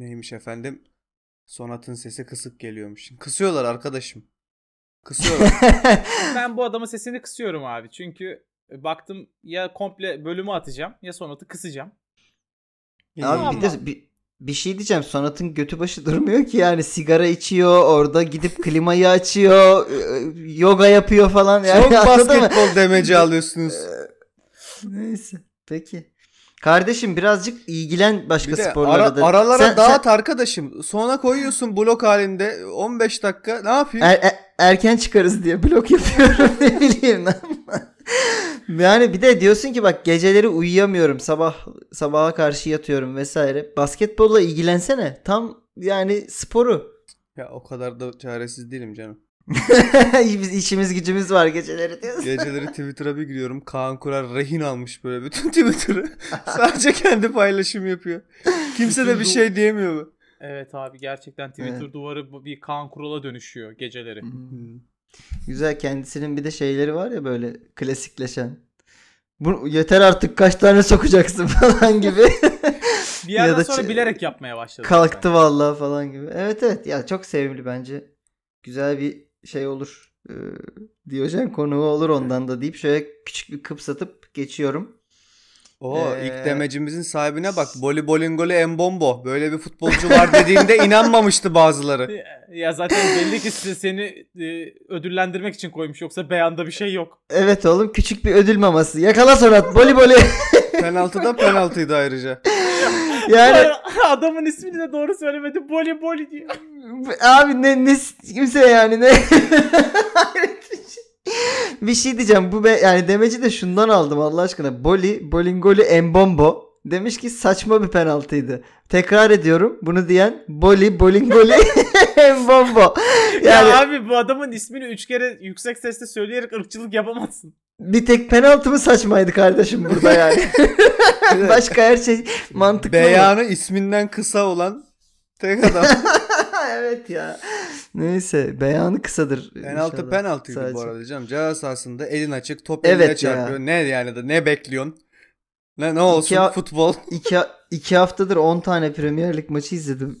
Neymiş efendim? Sonat'ın sesi kısık geliyormuş. Kısıyorlar arkadaşım. Kısıyorlar. ben bu adamın sesini kısıyorum abi. Çünkü baktım ya komple bölümü atacağım ya sonatı kısacağım. Abi bir de bir, bir şey diyeceğim. Sonat'ın götü başı durmuyor ki yani sigara içiyor, orada gidip klimayı açıyor, yoga yapıyor falan. Yani Çok basketbol demeci alıyorsunuz. Neyse. Peki. Kardeşim birazcık ilgilen başka bir sporlara ara, da. Aralara sen, dağıt sen... arkadaşım. Sonra koyuyorsun blok halinde 15 dakika. Ne yapayım? Er, er, erken çıkarız diye blok yapıyorum ne bileyim. yani bir de diyorsun ki bak geceleri uyuyamıyorum. Sabah sabaha karşı yatıyorum vesaire. Basketbolla ilgilensene. Tam yani sporu. Ya o kadar da çaresiz değilim canım. Biz işimiz gücümüz var geceleri diyorsun. Geceleri Twitter'a bir giriyorum. Kaan Kurar rehin almış böyle bütün Twitter'ı. Sadece kendi paylaşım yapıyor. Kimse de bir şey diyemiyor mu? Evet abi gerçekten Twitter evet. duvarı bir Kaan Kural'a dönüşüyor geceleri. Hmm. Güzel kendisinin bir de şeyleri var ya böyle klasikleşen. Bu yeter artık kaç tane sokacaksın falan gibi. bir yerden ya da sonra bilerek yapmaya başladı. Kalktı zaten. vallahi falan gibi. Evet evet ya çok sevimli bence. Güzel bir şey olur. Ee, Diyojen konuğu olur ondan da deyip şöyle küçük bir kıpsatıp geçiyorum. O ee... ilk demecimizin sahibine bak. Boli Bolingoli Embombo. Böyle bir futbolcu var dediğinde inanmamıştı bazıları. Ya zaten belli ki size seni e, ödüllendirmek için koymuş. Yoksa beyanda bir şey yok. Evet oğlum küçük bir ödül maması. Yakala Sonat. Boli boli. Penaltı da penaltıydı ayrıca. Yani adamın ismini de doğru söylemedi. Boli boli diyor. Abi ne ne kimse yani ne bir şey diyeceğim. Bu be, yani demeci de şundan aldım Allah aşkına. Boli, Bolingoli, Embombo. Demiş ki saçma bir penaltıydı. Tekrar ediyorum. Bunu diyen Boli, Bolingoli, Embombo. Yani, ya abi bu adamın ismini üç kere yüksek sesle söyleyerek ırkçılık yapamazsın. Bir tek penaltı mı saçmaydı kardeşim burada yani. Başka her şey mantıklı Beyanı mı? isminden kısa olan tek adam. evet ya. Neyse beyanı kısadır. Penaltı penaltıydı Sadece. bu arada canım. Ceza sahasında elin açık top evet eline çarpıyor. Ya. Ne yani da ne bekliyorsun? Ne, ne olsun iki, futbol. iki, iki haftadır 10 tane Premier Lig maçı izledim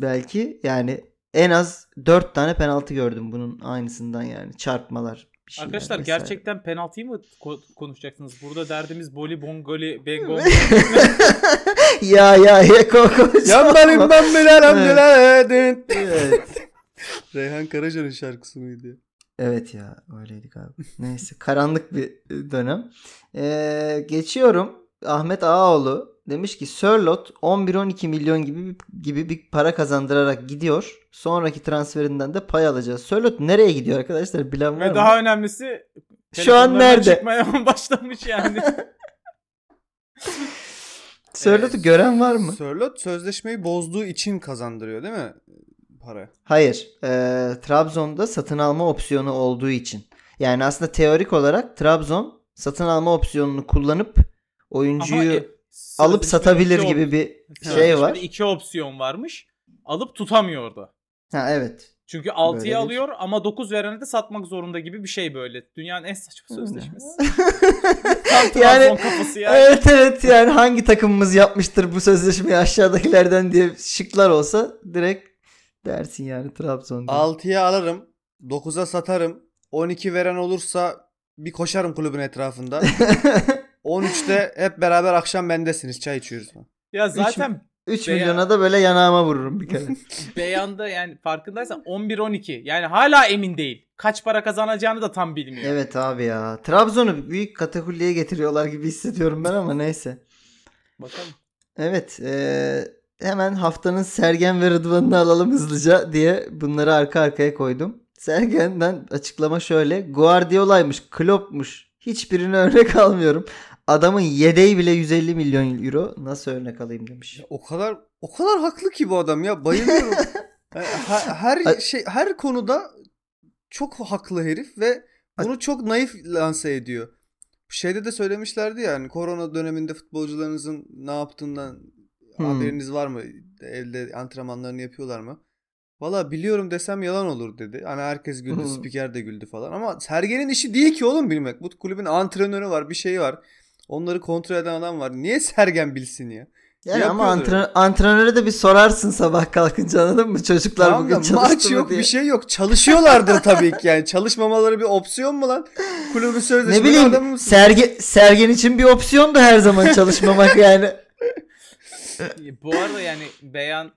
belki. Yani en az 4 tane penaltı gördüm bunun aynısından yani. Çarpmalar, Arkadaşlar vesaire. gerçekten penaltıyı mı konuşacaksınız? Burada derdimiz boli bongoli bengo. ya ya ya koko. Yanlarım ben bilerim Evet. Reyhan Karaca'nın şarkısı mıydı? Evet ya öyleydik abi. Neyse karanlık bir dönem. Ee, geçiyorum. Ahmet Ağaoğlu demiş ki Sörlot 11-12 milyon gibi gibi bir para kazandırarak gidiyor. Sonraki transferinden de pay alacağız. Sörlot nereye gidiyor arkadaşlar bilen var Ve mı? daha önemlisi şu an nerede? Çıkmaya başlamış yani. Sörlot'u evet. gören var mı? Sörlot sözleşmeyi bozduğu için kazandırıyor değil mi? Para. Hayır. E, Trabzon'da satın alma opsiyonu olduğu için. Yani aslında teorik olarak Trabzon satın alma opsiyonunu kullanıp oyuncuyu Ama, e, alıp satabilir gibi bir şey var. İki opsiyon varmış. Alıp tutamıyordu. Ha evet. Çünkü 6'ya alıyor ama 9 verene de satmak zorunda gibi bir şey böyle. Dünyanın en saçma sözleşmesi. yani, kafası yani. Evet evet yani hangi takımımız yapmıştır bu sözleşmeyi aşağıdakilerden diye şıklar olsa direkt dersin yani Trabzon. 6'ya alırım. 9'a satarım. 12 veren olursa bir koşarım kulübün etrafında. 13'te hep beraber akşam bendesiniz çay içiyoruz. Ya zaten 3 Beyan... milyona da böyle yanağıma vururum bir kere. Beyanda yani farkındaysan 11-12 yani hala emin değil. Kaç para kazanacağını da tam bilmiyor. Evet abi ya. Trabzon'u büyük katakulliye getiriyorlar gibi hissediyorum ben ama neyse. Bakalım. Evet. Ee, hemen haftanın Sergen ve Rıdvan'ını alalım hızlıca diye bunları arka arkaya koydum. Sergen'den açıklama şöyle. Guardiola'ymış, Klopp'muş. Hiçbirini örnek almıyorum. Adamın yedeği bile 150 milyon euro. Nasıl örnek alayım demiş. Ya o kadar o kadar haklı ki bu adam ya. Bayılıyorum. her, her şey her konuda çok haklı herif ve bunu çok naif lanse ediyor. Şeyde de söylemişlerdi yani korona döneminde futbolcularınızın ne yaptığından hmm. haberiniz var mı? Evde antrenmanlarını yapıyorlar mı? Valla biliyorum desem yalan olur dedi. Hani herkes güldü, spiker de güldü falan. Ama Sergen'in işi değil ki oğlum bilmek. Bu kulübün antrenörü var, bir şey var. Onları kontrol eden adam var. Niye Sergen bilsin ya? Yani ama antren- antrenöre de bir sorarsın sabah kalkınca anladın mı? Çocuklar Tamam bugün çalıştı maç mı yok diye. bir şey yok. Çalışıyorlardır tabii ki yani. Çalışmamaları bir opsiyon mu lan? Kulübü Ne sözleşmeli bileyim adamı mısın? sergi, sergen için bir opsiyon da her zaman çalışmamak yani. E, Bu arada yani beyan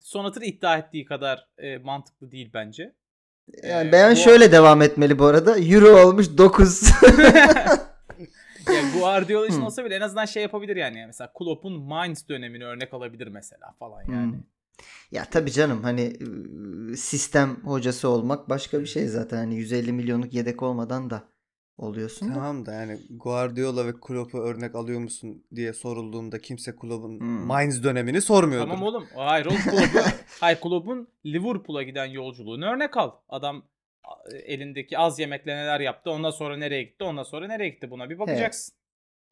Sonat'ın iddia ettiği kadar e, mantıklı değil bence. Yani Ee, beyan bu- şöyle devam etmeli bu arada. Euro olmuş 9. yani Guardiola için olsa bile en azından şey yapabilir yani. Mesela Klopp'un Mainz dönemini örnek alabilir mesela falan yani. Hmm. ya tabii canım hani sistem hocası olmak başka bir şey zaten. Hani 150 milyonluk yedek olmadan da oluyorsun. Tamam da yani Guardiola ve Klopp'u örnek alıyor musun diye sorulduğunda kimse Klopp'un Hmm. Mainz dönemini sormuyordu. Tamam oğlum. Hayır oğlum Klopp'u, hayır Klopp'un Liverpool'a giden yolculuğunu örnek al. Adam elindeki az yemekle neler yaptı. Ondan sonra nereye gitti. Ondan sonra nereye gitti. Buna bir bakacaksın.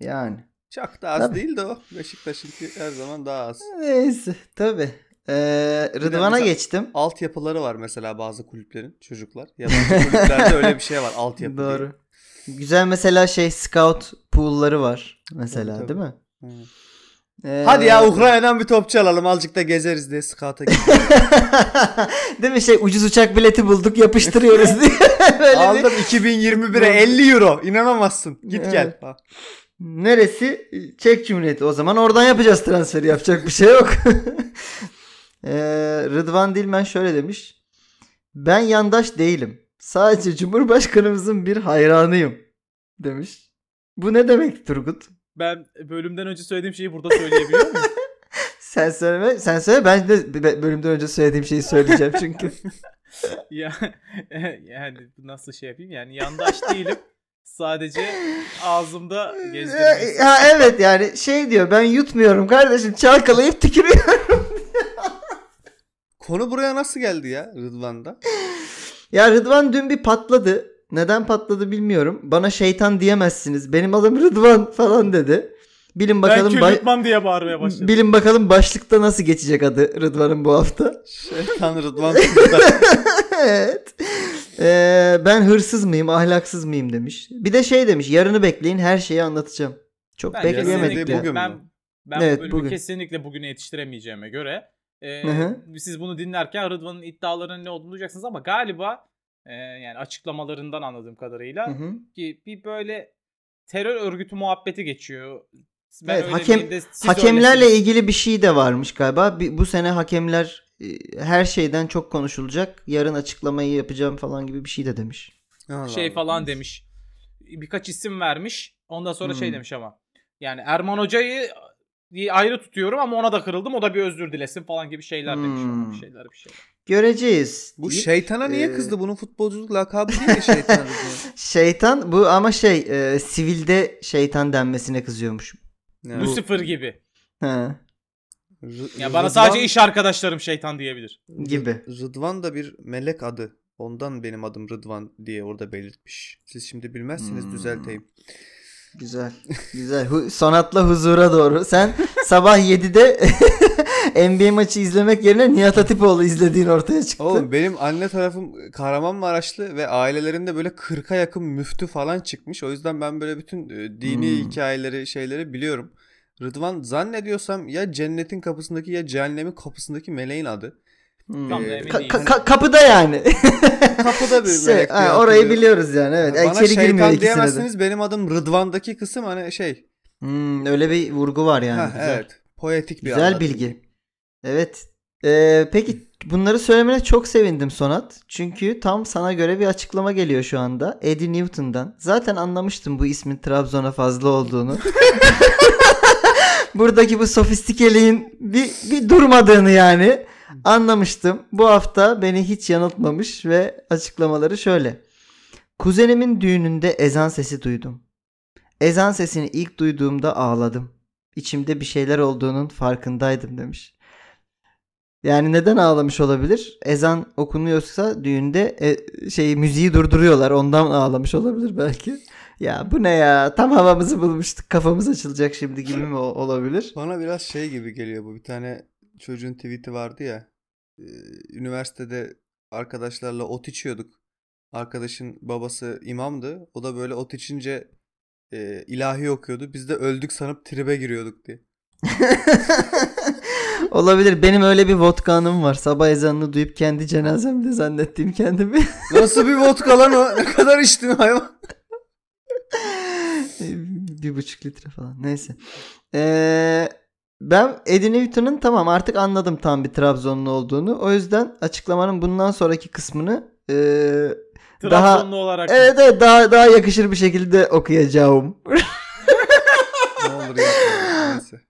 Yani. Çok da az Tabii. değil de o. Beşiktaş'ınki her zaman daha az. Neyse tabii. Ee, Rıdvan'a geçtim. Altyapıları var mesela bazı kulüplerin çocuklar. Yabancı kulüplerde öyle bir şey var altyapı diye. Doğru. Güzel mesela şey scout pool'ları var mesela Tabii, değil mi? Hı. Ee, Hadi ya Ukrayna'dan bir topçu alalım azıcık da gezeriz diye gittik. değil mi şey ucuz uçak bileti bulduk yapıştırıyoruz diye. Böyle bir- Aldım 2021'e 50 euro. İnanamazsın. Git Evet. gel. Ha. Neresi? Çek Cumhuriyeti. O zaman oradan yapacağız transferi. Yapacak bir şey yok. Ee, Rıdvan Dilmen şöyle demiş. Ben yandaş değilim. Sadece Cumhurbaşkanımızın bir hayranıyım. Demiş. Bu ne demek Turgut? Ben bölümden önce söylediğim şeyi burada söyleyebiliyor muyum? Sen söyleme. Sen söyle. Ben de bölümden önce söylediğim şeyi söyleyeceğim çünkü. ya yani nasıl şey yapayım yani yandaş değilim. Sadece ağzımda gezdirmek. ha, evet yani şey diyor ben yutmuyorum kardeşim çalkalayıp tükürüyorum. Konu buraya nasıl geldi ya Rıdvan'da? Ya Rıdvan dün bir patladı. Neden patladı bilmiyorum. Bana şeytan diyemezsiniz. Benim adım Rıdvan falan dedi. Bilin Ben bakalım ba- yutmam diye bağırmaya başladım. bilin bakalım başlıkta nasıl geçecek adı Rıdvan'ın bu hafta. Şeytan Rıdvan evet. Ee, ben hırsız mıyım, ahlaksız mıyım demiş. Bir de şey demiş. Yarını bekleyin her şeyi anlatacağım. Çok Ben bekleyemedik ya. bugün ben, ben Evet, bu bölümü bugün. kesinlikle bugüne yetiştiremeyeceğime göre e, siz bunu dinlerken Rıdvan'ın iddialarının ne olduğunu duyacaksınız ama galiba e, yani açıklamalarından anladığım kadarıyla Hı hı. ki bir böyle terör örgütü muhabbeti geçiyor. Ben Evet, hakem- de Hakemlerle öylesiniz. ilgili bir şey de varmış galiba. Bir- bu sene hakemler e, her şeyden çok konuşulacak. Yarın açıklamayı yapacağım falan gibi bir şey de demiş. Allah şey Allah. falan demiş. Birkaç isim vermiş. Ondan sonra şey Hmm. demiş ama. Yani Erman Hoca'yı ayrı tutuyorum ama ona da kırıldım. O da bir özür dilesin falan gibi şeyler demiş. Hmm. Bir şeyler bir şeyler. Göreceğiz. Bu deyip, şeytana niye e, kızdı? Bunun futbolculuk lakabı değil mi şeytan? Şeytan bu ama şey e, sivilde şeytan denmesine kızıyormuş. Yani Lucifer gibi. He, Rı- Ya bana Rıdvan- sadece iş arkadaşlarım şeytan diyebilir. gibi. Rıdvan da bir melek adı. Ondan benim adım Rıdvan diye orada belirtmiş. Siz şimdi bilmezsiniz Hmm. düzelteyim. Güzel. Güzel. Hu- sonatla huzura doğru. Sen sabah 7'de NBA maçı izlemek yerine Nihat Hatipoğlu izlediğin ortaya çıktı. Oğlum benim anne tarafım Kahramanmaraşlı ve ailelerinde böyle 40'a yakın müftü falan çıkmış. O yüzden ben böyle bütün e, dini Hmm. hikayeleri şeyleri biliyorum. Rıdvan zannediyorsam ya cennetin kapısındaki ya cehennemin kapısındaki meleğin adı. Hmm. Ka- ka- ka- kapıda yani. Kapıda bir Şey, melek ha, orayı hatırlıyorum. biliyoruz yani evet. Bana İçeri girmiyor şeytan ikisine de. diyemezsiniz benim adım Rıdvan'daki kısım hani şey. Hmm, öyle bir vurgu var yani. ha, Güzel. evet. Poetik bir Güzel bilgi. Evet. Ee, peki bunları söylemene çok sevindim Sonat. Çünkü tam sana göre bir açıklama geliyor şu anda. Eddie Newton'dan. Zaten anlamıştım bu ismin Trabzon'a fazla olduğunu. Buradaki bu sofistikeliğin bir, bir durmadığını yani anlamıştım. Bu hafta beni hiç yanıltmamış ve açıklamaları şöyle. Kuzenimin düğününde ezan sesi duydum. Ezan sesini ilk duyduğumda ağladım. İçimde bir şeyler olduğunun farkındaydım demiş. Yani neden ağlamış olabilir? Ezan okunuyorsa düğünde e, şeyi müziği durduruyorlar. Ondan ağlamış olabilir belki. Ya bu ne ya? Tam havamızı bulmuştuk. Kafamız açılacak şimdi gibi mi olabilir? Bana biraz şey gibi geliyor bu. Bir tane çocuğun tweet'i vardı ya. Üniversitede arkadaşlarla ot içiyorduk. Arkadaşın babası imamdı. O da böyle ot içince e, ilahi okuyordu. Biz de öldük sanıp tribe giriyorduk diye. Olabilir. Benim öyle bir vodka anım var. Sabah ezanını duyup kendi cenazemde zannettiğim kendimi. Nasıl bir vodka lan o? Ne kadar içtin hayvan? bir buçuk litre falan. Neyse. Ee, ben Eddie Newton'un tamam artık anladım tam bir Trabzonlu olduğunu. O yüzden açıklamanın bundan sonraki kısmını e, daha Trabzonlu olarak. evet, evet daha daha yakışır bir şekilde okuyacağım. ne olur. Neyse.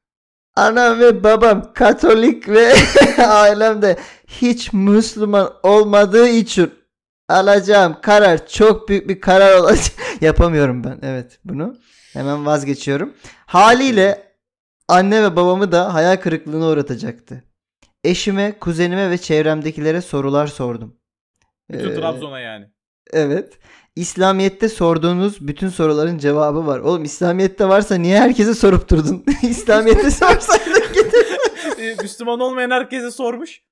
Anam ve babam Katolik ve ailem de hiç Müslüman olmadığı için alacağım karar çok büyük bir karar olacak. Yapamıyorum ben evet bunu. Hemen vazgeçiyorum. Haliyle anne ve babamı da hayal kırıklığına uğratacaktı. Eşime, kuzenime ve çevremdekilere sorular sordum. Bütün Ee, Trabzon'a yani. Evet. İslamiyet'te sorduğunuz bütün soruların cevabı var. Oğlum İslamiyet'te varsa niye herkese sorup durdun? İslamiyet'te sorsaydın git. Ee, Müslüman olmayan herkese sormuş.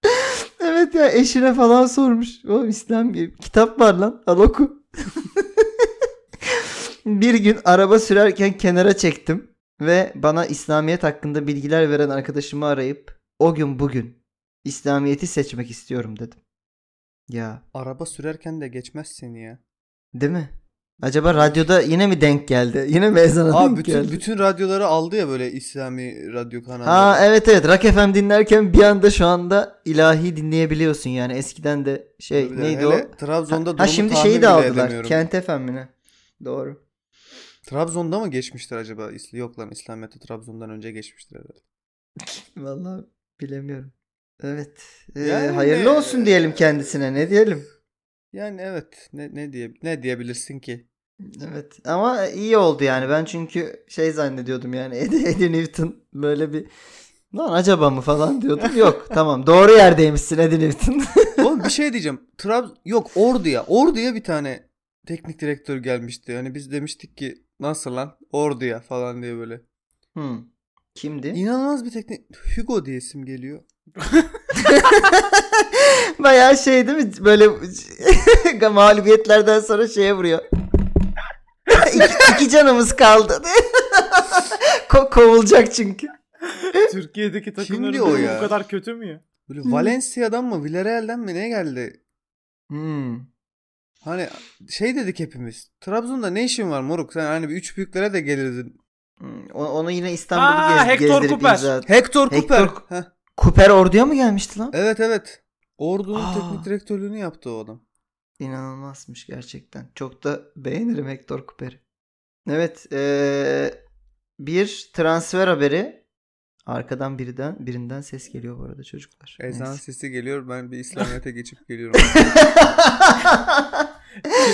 Evet ya eşine falan sormuş. Oğlum İslam kitap var lan. Al oku. bir gün araba sürerken kenara çektim ve bana İslamiyet hakkında bilgiler veren arkadaşımı arayıp o gün bugün İslamiyet'i seçmek istiyorum dedim. Ya Araba sürerken de geçmez seni ya. değil mi? Acaba radyoda yine mi denk geldi? Yine mi ezana Aa denk bütün geldi? bütün radyoları aldı ya böyle İslami radyo kanalı. Ha evet evet Rock FM dinlerken bir anda şu anda ilahi dinleyebiliyorsun yani eskiden de şey de. neydi Hele o? Trabzon'da Ha durumu şimdi şeyi de aldılar. Kent FM mi ne? Doğru. Trabzon'da mı geçmiştir acaba? Yok lan İslamiyet'te Trabzon'dan önce geçmiştir herhalde. Vallahi bilemiyorum. Evet. Ee, Yani- hayırlı olsun diyelim kendisine. Ne diyelim? Yani evet ne ne diye ne diyebilirsin ki? Evet. Ama iyi oldu yani. Ben çünkü şey zannediyordum yani Eddie, Eddie Newton böyle bir lan acaba mı falan diyordum. Yok tamam doğru yerdeymişsin Eddie Newton. Oğlum bir şey diyeceğim. Trab yok Ordu'ya. Ordu'ya bir tane teknik direktör gelmişti. Hani biz demiştik ki nasıl lan Ordu'ya falan diye böyle. Hmm. Kimdi? İnanılmaz bir teknik Hugo diye isim geliyor. Bayağı şey değil mi? Böyle mağlubiyetlerden sonra şeye vuruyor. iki, iki canımız kaldı. Ko- kovulacak çünkü. Türkiye'deki Kimdi takımların o ya? bu kadar kötü mü ya? Böyle Valencia'dan mı Villarreal'den mi ne geldi? Hmm. Hani şey dedik hepimiz. Trabzon'da ne işin var moruk? Sen hani bir üç büyüklere de gelirdin. Hmm. Onu yine İstanbul'u gez, Hector gezdirip Cooper. imza at- Hector Cooper. Hector- Heh. Cooper orduya mı gelmişti lan? Evet evet. Ordu'nun Aa. teknik direktörlüğünü yaptı o adam. İnanılmazmış gerçekten. Çok da beğenirim Hector Cooper'i. Evet. eee, bir transfer haberi. Arkadan birinden birinden ses geliyor bu arada çocuklar. Ezan Neyse. sesi geliyor. Ben bir İslamiyet'e geçip geliyorum.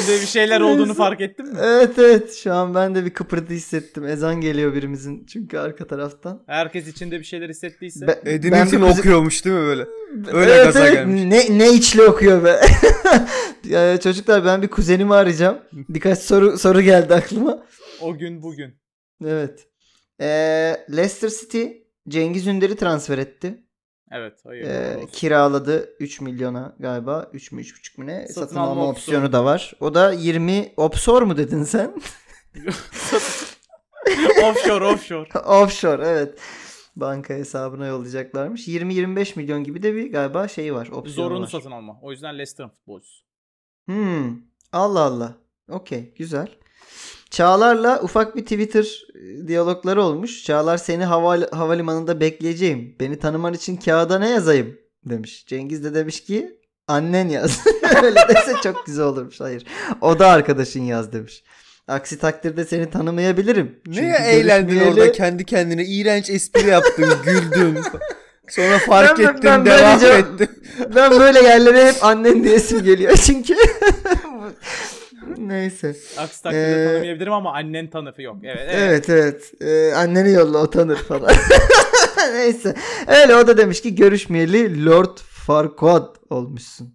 Şimdi bir şeyler olduğunu fark ettin mi? evet evet şu an ben de bir kıpırtı hissettim. Ezan geliyor birimizin çünkü arka taraftan. Herkes içinde bir şeyler hissettiyse. Be- ben bir kuze- okuyormuş değil mi böyle? Öyle Evet, gaza evet. gelmiş. Ne, ne içli okuyor be. Ya çocuklar ben bir kuzenimi arayacağım. Birkaç soru soru geldi aklıma. O gün bugün. Evet. Ee, Leicester City Cengiz Ünder'i transfer etti. Evet. Hayır. Ee, kiraladı 3 milyona galiba. 3 mü 3,5 mü ne? Satın, Satın alma, alma opsiyonu da var. O da 20 opsor mu dedin sen? offshore offshore. Offshore evet. Banka hesabına yollayacaklarmış. 20-25 milyon gibi de bir galiba şeyi var. Zorunlu var. satın alma. O yüzden Leicester'ın futbolcusu. Hmm. Allah Allah. Okey güzel. Çağlar'la ufak bir Twitter e, diyalogları olmuş. Çağlar seni hava, havalimanında bekleyeceğim. Beni tanıman için kağıda ne yazayım demiş. Cengiz de demiş ki annen yaz. Öyle dese çok güzel olurmuş. Hayır. O da arkadaşın yaz demiş. Aksi takdirde seni tanımayabilirim. Çünkü Neye eğlendin görüşmeyeli- orada kendi kendine iğrenç espri yaptın güldün. Sonra fark Ben- ben- ettim ben devam böylece- ettim. Ben böyle yerlere hep annen diyesim geliyor çünkü. Neyse. Aksi takdirde Ee, tanımayabilirim ama annen tanıfı yok. Evet. evet. Evet evet. Ee, anneni yolla o tanır falan. Neyse. Öyle o da demiş ki görüşmeyeli Lord Farquaad olmuşsun.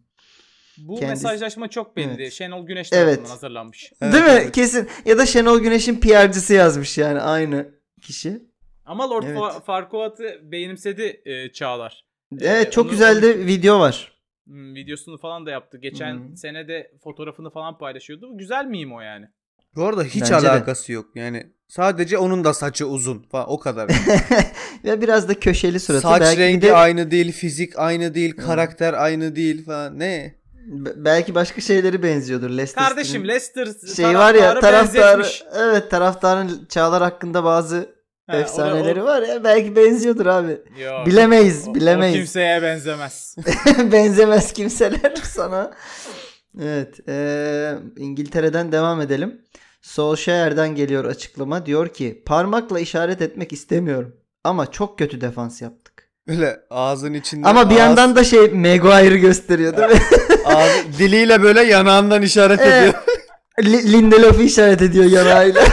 Bu Kendisi- mesajlaşma çok belli. Evet. Şenol Güneş Evet. tarafından hazırlanmış. Evet, Değil mi? evet. Kesin. Ya da Şenol Güneş'in PR'cısı yazmış yani aynı kişi. Ama Lord Evet. Fa- Farquaad'ı benimsedi e, Çağlar. Evet Ee, çok güzel de video var. Hmm, videosunu falan da yaptı. Geçen Hmm. sene de fotoğrafını falan paylaşıyordu. Güzel miyim o yani? Bu arada hiç Bence de. alakası yok. Yani sadece onun da saçı uzun falan o kadar. Ve biraz da köşeli suratı. Saç belki rengi de- aynı değil, fizik aynı değil, karakter aynı değil falan. Ne? Be- belki başka şeyleri benziyordur Leicester Kardeşim. Leicester şey var ya taraftarı benzetmiş. evet taraftarın Çağlar hakkında bazı Ha, efsaneleri o- var ya belki benziyordur abi. Yok. Bilemeyiz, O- bilemeyiz. O kimseye benzemez. Benzemez kimseler sana. Evet. eee, İngiltere'den devam edelim. Solskjaer'den geliyor açıklama. Diyor ki parmakla işaret etmek istemiyorum. Ama çok kötü defans yaptık. Böyle ağzın içinde Ama bir ağız- yandan da şey Maguire'ı gösteriyor değil mi? ağzı- diliyle böyle yanağından işaret Evet. ediyor. Li- Lindelof'u işaret ediyor yanağıyla.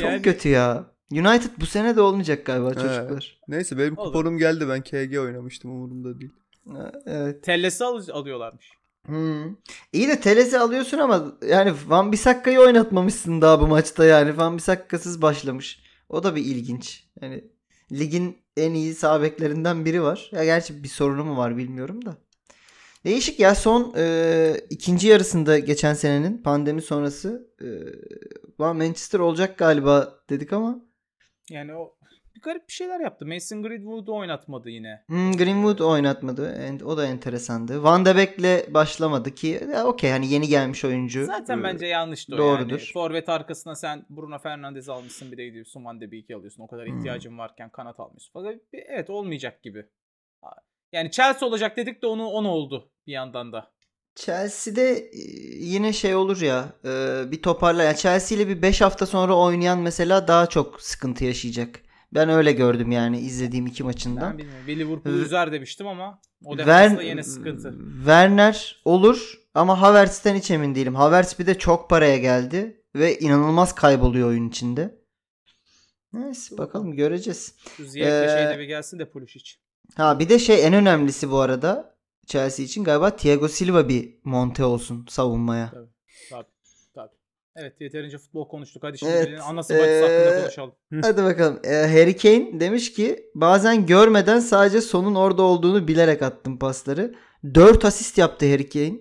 Çok Yani- kötü ya. United bu sene de olmayacak galiba He. çocuklar. Neyse benim Olur. kuponum geldi. Ben KG oynamıştım umurumda değil. Ha, Evet. Tellesi al- alıyorlarmış. Hmm. İyi de Teles'i alıyorsun ama yani Van Bissakka'yı oynatmamışsın daha bu maçta yani. Van Bissakka'sız başlamış. O da bir ilginç. Yani ligin en iyi sağ beklerinden biri var. Ya gerçi bir sorunu mu var bilmiyorum da. Değişik ya son e, ikinci yarısında geçen senenin pandemi sonrası e, Manchester olacak galiba dedik ama Yani o bir garip bir şeyler yaptı. Mason Greenwood'u oynatmadı yine. Hmm, Greenwood oynatmadı. O da enteresandı. Van de Beek'le başlamadı ki ya okey hani yeni gelmiş oyuncu. Zaten Ee, bence yanlıştı o doğrudur. yani. Forvet arkasına sen Bruno Fernandes almışsın bir de gidiyorsun Van de Beek'i alıyorsun. O kadar Hmm. ihtiyacın varken kanat. Fakat bir- evet olmayacak gibi. Yani Chelsea olacak dedik de onu on oldu bir yandan da. Chelsea'de e, yine şey olur ya e, bir toparla. Yani Chelsea ile bir 5 hafta sonra oynayan mesela daha çok sıkıntı yaşayacak. Ben öyle gördüm yani izlediğim iki maçından. Ben bilmiyorum. Bir Liverpool üzer demiştim ama o defansta yine sıkıntı. Werner olur ama Havertz'ten hiç emin değilim. Havertz bir de çok paraya geldi ve inanılmaz kayboluyor oyun içinde. Neyse bakalım göreceğiz. Şu Ziyech'le Ee, şeyle bir gelsin de Pulisic. Ha bir de şey en önemlisi bu arada Chelsea için galiba Thiago Silva bir monte olsun savunmaya. Tabii. Tabii. Evet yeterince futbol konuştuk. Hadi şimdi Evet, anası bacısı ee, hakkında konuşalım. Hadi bakalım. Ee, Harry Kane demiş ki bazen görmeden sadece sonun orada olduğunu bilerek attım pasları. 4 asist yaptı Harry Kane.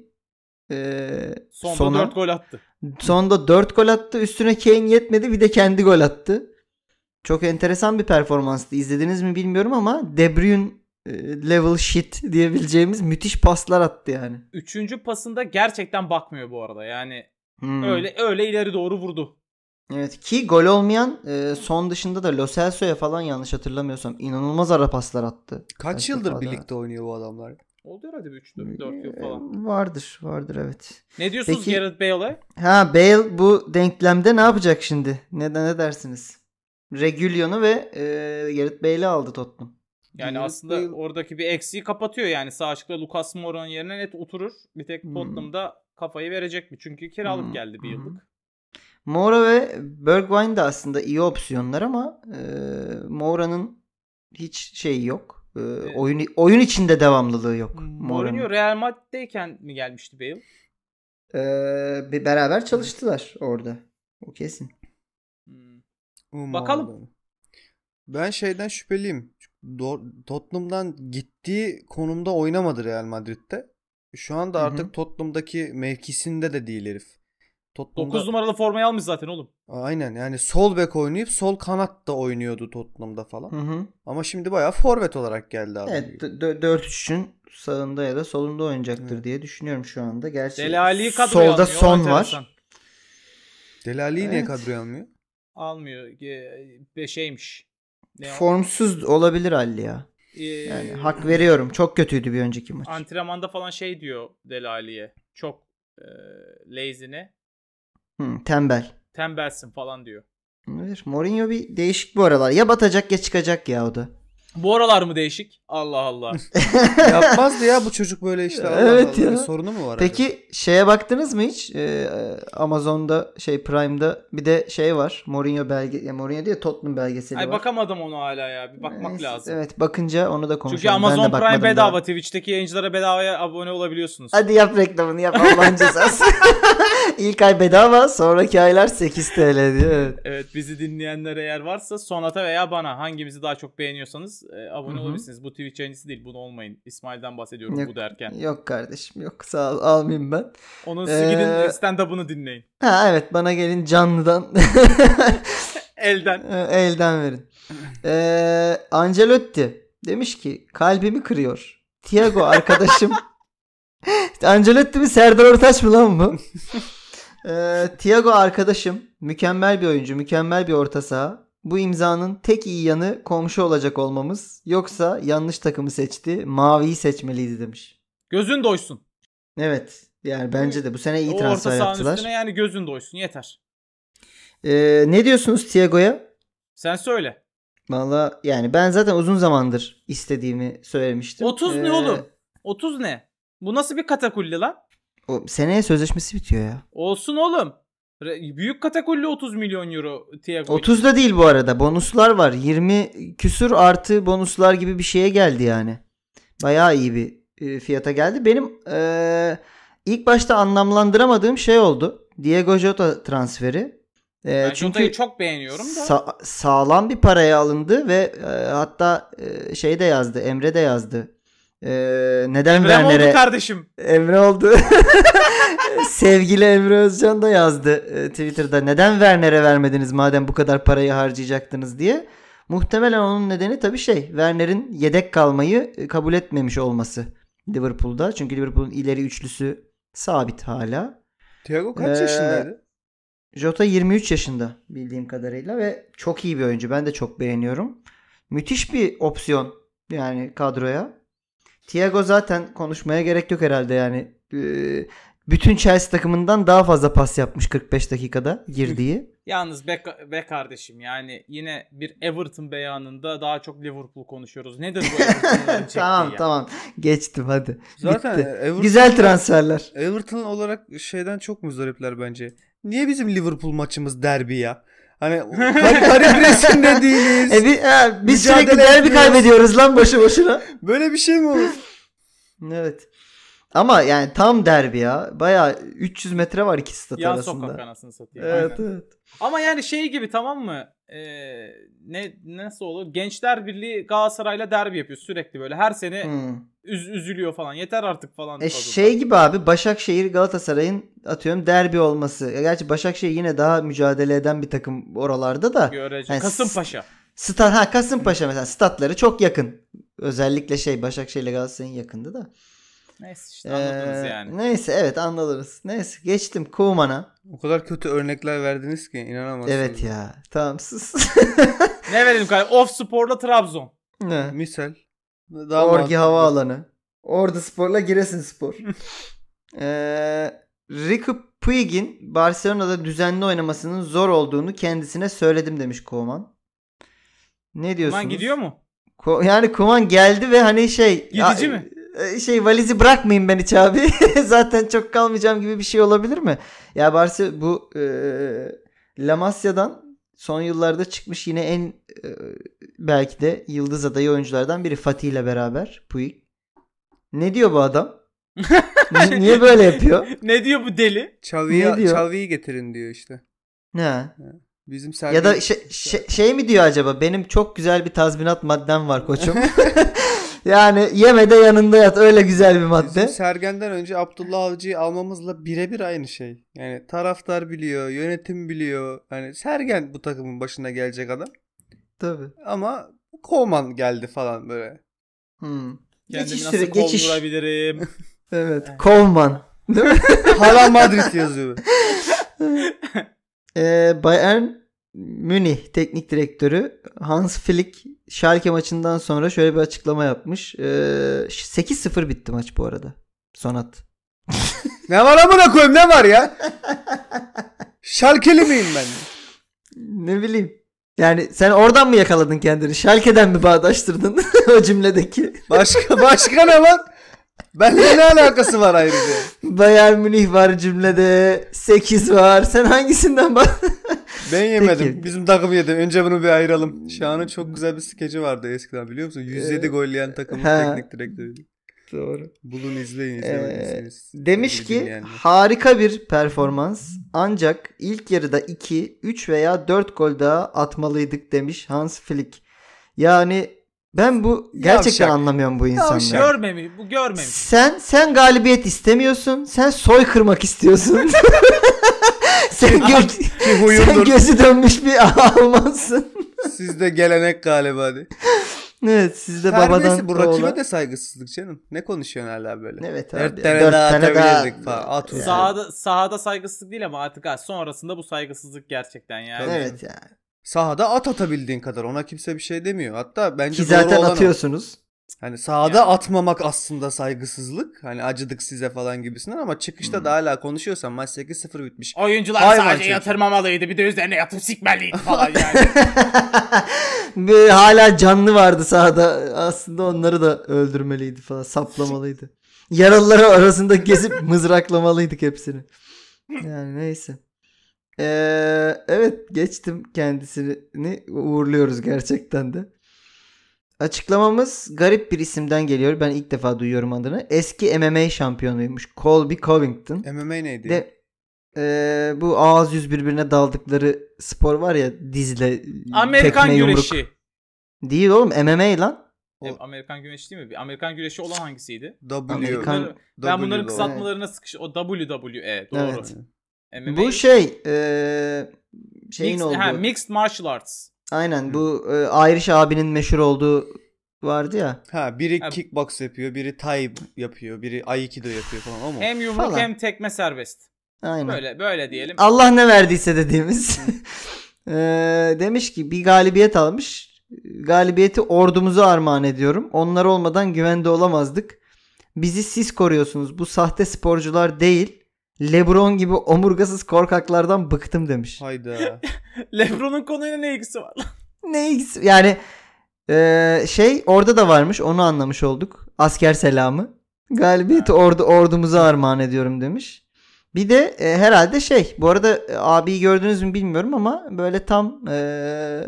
Ee, Sonda sona. 4 gol attı. Sonda 4 gol attı. Üstüne Kane yetmedi bir de kendi gol attı. Çok enteresan bir performanstı. İzlediniz mi bilmiyorum ama De Bruyne level shit diyebileceğimiz müthiş paslar attı yani. Üçüncü pasında gerçekten bakmıyor bu arada. Yani Hmm. öyle öyle ileri doğru vurdu. Evet ki gol olmayan e, son dışında da Lo Celso'ya falan yanlış hatırlamıyorsam inanılmaz ara paslar attı. Kaç Kaç yıldır defa birlikte oynuyor bu adamlar? Oldu herhalde 3 4 yıl E, falan. Vardır vardır evet. Ne diyorsunuz Peki- Gareth Bale'e? Ha Bale bu denklemde ne yapacak şimdi? Neden ne dersiniz? Regulion'u ve e, Gareth Bale'i aldı Tottenham. Yani Gareth aslında Bale- oradaki bir eksiği kapatıyor yani. Sağ açıkta Lucas Moura'nın yerine net oturur. Bir tek Hmm. Tottenham'da kafayı verecek mi? Çünkü kiralık Hmm, geldi bir hmm. yıllık. Moura ve Bergwijn de aslında iyi opsiyonlar ama e, Moura'nın hiç şeyi yok. E, oyun oyun içinde devamlılığı yok. Moura'nın. Mourinho Real Madrid'deyken mi gelmişti Bale? E, bir beraber çalıştılar orada. O kesin. Hmm. Umarım. Bakalım. Ben şeyden şüpheliyim. Do- Tottenham'dan gittiği konumda oynamadı Real Madrid'de. Şu anda artık Tottenham'daki mevkisinde de değil herif. Tottenham'da 9 numaralı formayı almış zaten oğlum. Aynen yani sol bek oynayıp sol kanat da oynuyordu Tottenham'da falan. Hı hı. Ama şimdi bayağı forvet olarak geldi adam. Evet 4-3'ün sağında ya da solunda oynayacaktır Evet. diye düşünüyorum şu anda. Gerçi kadroya solda almıyor. son var. Delali'yi niye Evet. kadroya almıyor? Almıyor. Ge- Ne o? Formsuz olabilir Ali ya. Ee, Yani hak veriyorum. Çok kötüydü bir önceki maç. Antrenmanda falan şey diyor Dele Alli'ye. Çok e, lazy ne? Hı, tembel. Tembelsin falan diyor. Evet, Mourinho bir değişik bu aralar. Ya batacak ya çıkacak ya o da. Bu aralar mı değişik? Allah Allah. Yapmazdı ya bu çocuk böyle işte. Allah Evet Allah. ya. Bir sorunu mu var? Peki şeye baktınız mı hiç? Ee, Amazon'da şey Prime'da bir de şey var. Mourinho belge ya Mourinho değil Tottenham belgeseli Ay var. bakamadım onu hala ya. Bir bakmak Neyse, lazım. Evet bakınca onu da konuşalım. Çünkü Ben de Amazon Prime bedava. daha. Twitch'teki yayıncılara bedavaya abone olabiliyorsunuz. Hadi yap reklamını yap Allah'ın cezası. İlk ay bedava sonraki aylar 8 TL diyor. Evet. Evet bizi dinleyenler eğer varsa Sonata veya bana hangimizi daha çok beğeniyorsanız e, abone Hı hı. olabilirsiniz. Bu Twitch yayıncısı değil. Bunu olmayın. İsmail'den bahsediyorum Yok. bu derken. Yok kardeşim yok sağ ol almayayım ben. Onun Ee, gidin stand-up'ını dinleyin. Ha evet bana gelin canlıdan Elden. elden verin. Ee, Ancelotti demiş ki kalbimi kırıyor. Thiago arkadaşım. Ancelotti mi Serdar Ortaç mı lan bu? Ee, Thiago arkadaşım mükemmel bir oyuncu, mükemmel bir orta saha. Bu imzanın tek iyi yanı komşu olacak olmamız. Yoksa yanlış takımı seçti. Maviyi seçmeliydi demiş. Gözün doysun. Evet. Yani bence de bu sene iyi o orta transfer sahanın yaptılar. üstüne yani gözün doysun. Yeter. Ee, ne diyorsunuz Thiago'ya? Sen söyle. Valla yani ben zaten uzun zamandır istediğimi söylemiştim. 30 ne Ee, oğlum? 30 ne? Bu nasıl bir katakulli lan? O, seneye sözleşmesi bitiyor ya. Olsun oğlum. Büyük katakulli 30 milyon euro Thiago. 30 da değil bu arada. Bonuslar var. 20 küsür artı bonuslar gibi bir şeye geldi yani. Bayağı iyi bir e, fiyata geldi. Benim e, ilk başta anlamlandıramadığım şey oldu. Diego Jota transferi. E, Ben çünkü Jota'yı çok beğeniyorum da. sa- sağlam bir paraya alındı ve e, hatta e, şey de yazdı. Emre de yazdı. E, neden Emre mi oldu Werner'e kardeşim? Emre oldu. Sevgili Emre Özcan da yazdı e, Twitter'da. Neden Werner'e vermediniz madem bu kadar parayı harcayacaktınız diye. Muhtemelen onun nedeni tabii şey Werner'in yedek kalmayı e, kabul etmemiş olması Liverpool'da. Çünkü Liverpool'un ileri üçlüsü sabit hala. Thiago kaç Ee, yaşındaydı? Jota 23 yaşında bildiğim kadarıyla ve çok iyi bir oyuncu. Ben de çok beğeniyorum. Müthiş bir opsiyon yani kadroya. Thiago zaten konuşmaya gerek yok herhalde yani. Ee, bütün Chelsea takımından daha fazla pas yapmış 45 dakikada girdiği. Yalnız be, be kardeşim yani yine bir Everton beyanında daha çok Liverpool konuşuyoruz. Nedir bu Everton'ların tamam ya? tamam geçtim hadi. Zaten Bitti. Everton- Güzel transferler. Everton olarak şeyden çok muzdaripler bence. Niye bizim Liverpool maçımız derbi ya? Hani kalibresinde değiliz. E, bi- ha, biz Mücadele sürekli derbi etmiyoruz. kaybediyoruz lan boşu boşuna. Böyle bir şey mi olur? Evet. Ama yani tam derbi ya. Baya 300 metre var iki stat Yan arasında. sokak anasını satayım. Evet Aynen. evet. Ama yani şey gibi tamam mı? Ee, ne nasıl olur? Gençler Birliği Galatasaray'la derbi yapıyor sürekli böyle. Her sene Hmm. üz- üzülüyor falan. Yeter artık falan. E şey gibi abi Başakşehir Galatasaray'ın atıyorum derbi olması. Gerçi Başakşehir yine daha mücadele eden bir takım oralarda da. Görece. Yani Kasımpaşa. Stat ha Kasımpaşa mesela statları çok yakın. Özellikle şey Başakşehir ile Galatasaray'ın yakındı da. Neyse işte anladınız Ee, yani. Neyse evet anladınız. Neyse geçtim Kuman'a. O kadar kötü örnekler verdiniz ki inanamazsınız. Evet ya. Tamam sus. Ne verelim kardeşim? Off Spor'la Trabzon. ne? Misal. Daha Orgi mantıklı. Havaalanı. Ordu Spor'la Giresun Spor. ee, Ricky Puig'in Barcelona'da düzenli oynamasının zor olduğunu kendisine söyledim demiş Koman. Ne diyorsunuz? Kuman gidiyor mu? Ko- yani Koman geldi ve hani şey Gidici mi? E, Şey valizi bırakmayayım ben hiç abi. Zaten çok kalmayacağım gibi bir şey olabilir mi? Ya Barcelona bu e, La Masia'dan son yıllarda çıkmış yine en e, belki de yıldız adayı oyunculardan biri Fatih ile beraber Puig. Ne diyor bu adam? Ni- Niye böyle yapıyor? ne diyor bu deli? Diyor? Xavi'yi getirin diyor işte. Ne? Bizim Ya da şey, şey, şey mi diyor acaba? Benim çok güzel bir tazminat maddem var koçum. yani yeme de yanında yat. Öyle güzel bir bizim madde. Sergen'den önce Abdullah Avcı'yı almamızla birebir aynı şey. Yani taraftar biliyor, yönetim biliyor. Yani Sergen bu takımın başına gelecek adam. Tabii. Ama Koman geldi falan böyle. Hmm. Kendimi Geçiş nasıl geçiş. kovdurabilirim? Evet. Kovman. Hala Madrid yazıyor. Ee, Bayern Münih teknik direktörü Hans Flick Schalke maçından sonra şöyle bir açıklama yapmış. Ee, 8-0 bitti maç bu arada. Sonat. Ne var amına koyayım ne var ya? Şalkeli miyim ben? Ne bileyim. Yani sen oradan mı yakaladın kendini? Schalke'den mi bağdaştırdın o cümledeki? Başka başka ne var? Benimle ne alakası var ayrıca? Bayern Münih var cümlede. 8 var. Sen hangisinden bak? Ben yemedim. Peki. Bizim takım yedi. Önce bunu bir ayıralım. Şahan'ın çok güzel bir skeci vardı eskiden biliyor musun? 107 Ee, gol yiyen takımın ha. teknik direktörü. Doğru. Bulun izleyin Ee, demiş Tabii ki dinleyenler. harika bir performans ancak ilk yarıda 2, 3 veya 4 gol daha atmalıydık demiş Hans Flick. Yani Ben bu gerçekten Yavşak. anlamıyorum bu insanları. Yavşak. Görmemiş, bu görmemiş. Sen sen galibiyet istemiyorsun. Sen soy kırmak istiyorsun. sen, gö- Ki sen huyundur. gözü dönmüş bir Almansın. Sizde gelenek galiba hadi. evet sizde Terbiyesi babadan bu rakibe oğula. de saygısızlık canım. Ne konuşuyorsun hala böyle? Evet Dört abi. tane Dört daha tane daha- atabilirdik falan. At Yani. Sahada, sahada saygısızlık değil ama artık ha, sonrasında bu saygısızlık gerçekten yani. Evet ya. Sahada at atabildiğin kadar ona kimse bir şey demiyor. Hatta bence Ki zaten olan o. atıyorsunuz. Hani sahada Yani. atmamak aslında saygısızlık. Hani acıdık size falan gibisinden ama çıkışta da hala konuşuyorsan maç 8-0 bitmiş. Oyuncular Hayvan sadece çocuk. yatırmamalıydı. Bir de üzerine yatıp sikmeliydi falan yani. Ve hala canlı vardı sahada. Aslında onları da öldürmeliydi falan. Saplamalıydı. Yaralıları arasında gezip mızraklamalıydık hepsini. Yani neyse. Ee, evet geçtim kendisini uğurluyoruz gerçekten de. Açıklamamız garip bir isimden geliyor. Ben ilk defa duyuyorum adını. Eski MMA şampiyonuymuş. Colby Covington. MMA neydi? De ee, bu ağız yüz birbirine daldıkları spor var ya dizle Amerikan tekme, yumruk. güreşi. Değil oğlum MMA lan. O- E, Amerikan güreşi değil mi? Bir Amerikan güreşi olan hangisiydi? W. Amerikan- Bunları- ben bunların kısaltmalarına sıkış... O WWE doğru. Evet. MMA. Bu şey ee, şeyin mixed, olduğu. ha, mixed martial arts. Aynen bu e, Irish abinin meşhur olduğu vardı ya. Ha biri Ha- kickbox yapıyor, biri Thai yapıyor, biri Aikido yapıyor falan mu? Hem yumruk Falan. hem tekme serbest. Aynen. Böyle böyle diyelim. Allah ne verdiyse dediğimiz. Ee, demiş ki bir galibiyet almış. Galibiyeti ordumuza armağan ediyorum. Onlar olmadan güvende olamazdık. Bizi siz koruyorsunuz. Bu sahte sporcular değil. Lebron gibi omurgasız korkaklardan bıktım demiş. Hayda. LeBron'un konuyla ne ilgisi var? Ne ilgisi- yani e, şey orada da varmış onu anlamış olduk. Asker selamı. Galibiyeti ordu ordumuza armağan ediyorum demiş. Bir de e, herhalde şey bu arada e, abiyi gördünüz mü bilmiyorum ama böyle tam e,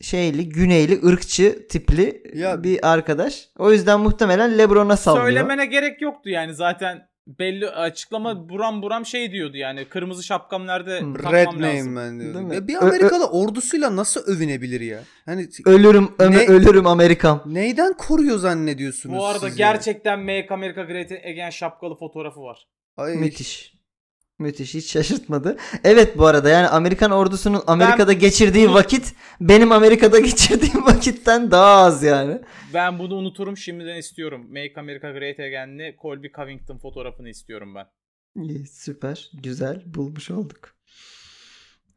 şeyli güneyli ırkçı tipli Ya- bir arkadaş. O yüzden muhtemelen Lebron'a sallıyor. Söylemene gerek yoktu yani zaten belli açıklama buram buram şey diyordu yani kırmızı şapkam nerede takmam Red lazım. name mi? Ya bir ö- Amerikalı ordusuyla nasıl övünebilir ya? Hani Ölürüm öme- Ne- ölürüm Amerikan. neyden koruyor zannediyorsunuz Bu arada siz ya? gerçekten Make America Great Again şapkalı fotoğrafı var. Ay, Müthiş. Müthiş hiç şaşırtmadı. Evet bu arada yani Amerikan ordusunun Amerika'da geçirdiği bunu- vakit benim Amerika'da geçirdiğim vakitten daha az yani. Ben bunu unuturum şimdiden istiyorum. Make America Great Again'li Colby Covington fotoğrafını istiyorum ben. İyi, süper güzel bulmuş olduk.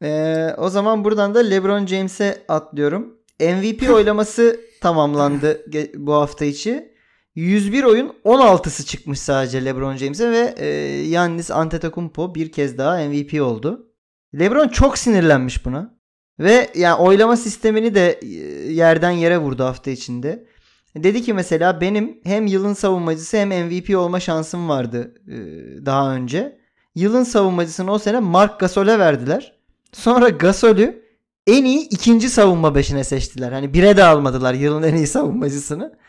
Ee, o zaman buradan da LeBron James'e atlıyorum. MVP oylaması tamamlandı bu hafta içi. 101 oyun 16'sı çıkmış sadece LeBron James'e ve e, Antetokounmpo bir kez daha MVP oldu. LeBron çok sinirlenmiş buna. Ve yani oylama sistemini de e, yerden yere vurdu hafta içinde. Dedi ki mesela benim hem yılın savunmacısı hem MVP olma şansım vardı e, daha önce. Yılın savunmacısını o sene Mark Gasol'e verdiler. Sonra Gasol'ü en iyi ikinci savunma beşine seçtiler. Hani bire de almadılar yılın en iyi savunmacısını.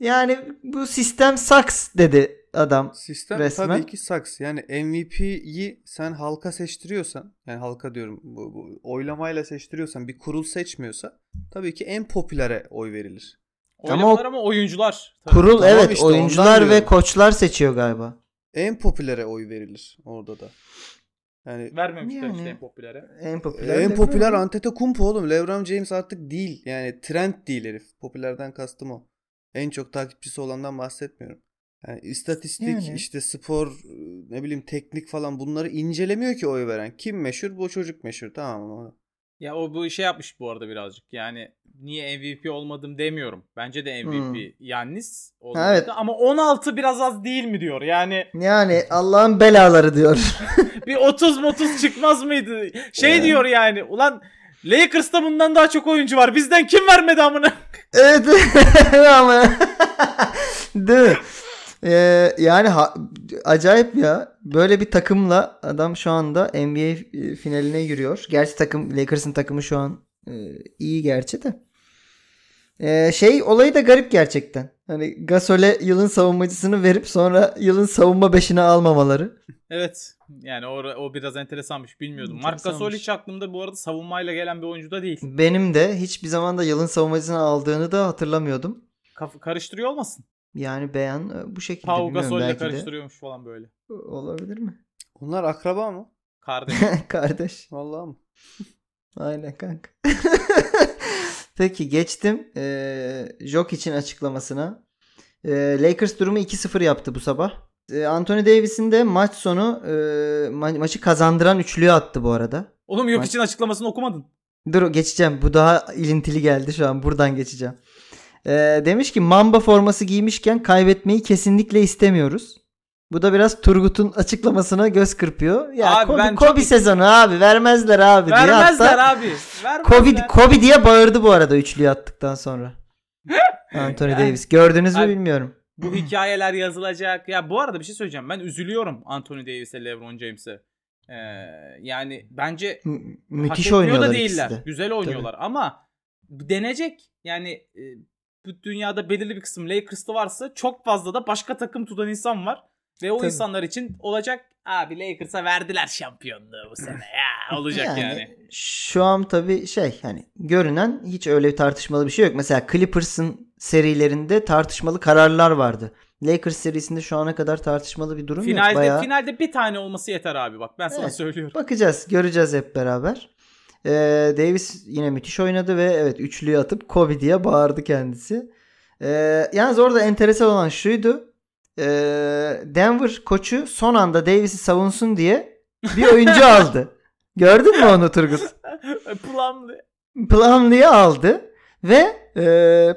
Yani bu sistem sucks dedi adam. Sistem Resmen. tabii ki saks. Yani MVP'yi sen halka seçtiriyorsan, yani halka diyorum bu, bu oylamayla seçtiriyorsan bir kurul seçmiyorsa tabii ki en popülere oy verilir. Ama o- ama oyuncular. Tabii. Kurul Tamam evet işte, oyuncular ve diyorum. koçlar seçiyor galiba. En popülere oy verilir orada da. Yani Vermemişler Yani. işte en popülere. En popüler. en popüler Antetokounmpo oğlum. LeBron James artık değil. Yani trend değil herif. Popülerden kastım o. En çok takipçisi olandan bahsetmiyorum. Yani istatistik, Yani. işte spor, ne bileyim teknik falan bunları incelemiyor ki oy veren. Kim meşhur? Bu çocuk meşhur. Tamam mı? Ya o bu şey yapmış bu arada birazcık. Yani niye MVP olmadım demiyorum. Bence de MVP Hmm. Yannis olmadı. evet. Ama 16 biraz az değil mi diyor. Yani Yani Allah'ın belaları diyor. bir 30 30 çıkmaz mıydı? Şey Yani. diyor yani. Ulan Lakers'ta bundan daha çok oyuncu var. Bizden kim vermedi amına? evet ama değil mi? Ee, yani ha- acayip ya. Böyle bir takımla adam şu anda NBA finaline yürüyor. Gerçi takım Lakers'ın takımı şu an e, iyi gerçi de. Ee, şey olayı da garip gerçekten. Hani Gasol'e yılın savunmacısını verip sonra yılın savunma beşine almamaları. Evet. Yani o, o biraz enteresanmış. Bilmiyordum. Marc Gasol hiç aklımda bu arada savunmayla gelen bir oyuncu da değil. Benim de hiçbir zaman da yılın savunmacısını aldığını da hatırlamıyordum. Kaf- karıştırıyor olmasın? Yani beyan e, bu şekilde Pau Gasol'le karıştırıyormuş falan böyle. Olabilir mi? Onlar akraba mı? Kardeş. Kardeş. Vallahi mı? Aynen kanka. Peki geçtim ee, Jokic'in açıklamasına. Ee, Lakers durumu 2-0 yaptı bu sabah. Ee, Anthony Davis'in de maç sonu ee, ma- maçı kazandıran üçlüyü attı bu arada. Oğlum yok için açıklamasını okumadın. Dur geçeceğim. Bu daha ilintili geldi şu an. Buradan geçeceğim. Ee, demiş ki Mamba forması giymişken kaybetmeyi kesinlikle istemiyoruz. Bu da biraz Turgut'un açıklamasına göz kırpıyor. Ya Abi Kobe, ben Kobe çok- sezonu abi vermezler abi diye. Vermezler Hatta abi. Vermezler. Kobe, Kobe diye bağırdı bu arada üçlüyü attıktan sonra. Anthony Yani- Davis. Gördünüz mü Abi- bilmiyorum. Bu hikayeler yazılacak. Ya bu arada bir şey söyleyeceğim. Ben üzülüyorum Anthony Davis'e, LeBron James'e. Ee, yani bence M- müthiş oynuyorlar da ikisi değiller. de. Güzel oynuyorlar ama denecek. Yani e, bu dünyada belirli bir kısım Lakers'ta varsa çok fazla da başka takım tutan insan var. Ve o Tabii. insanlar için olacak abi Lakers'a verdiler şampiyonluğu bu sene ya olacak yani. Şu an tabii şey hani görünen hiç öyle bir tartışmalı bir şey yok. Mesela Clippers'ın serilerinde tartışmalı kararlar vardı. Lakers serisinde şu ana kadar tartışmalı bir durum Finalde yok. Bayağı... finalde bir tane olması yeter abi bak ben sana Evet. söylüyorum. Bakacağız, göreceğiz hep beraber. Ee, Davis yine müthiş oynadı ve evet üçlüyü atıp Kobe diye bağırdı kendisi. Ee, yalnız orada enteresan olan şuydu. Ee, Denver koçu son anda Davis'i savunsun diye bir oyuncu aldı. Gördün mü onu Turgut? Plumlee. Plumlee'yi aldı ve e,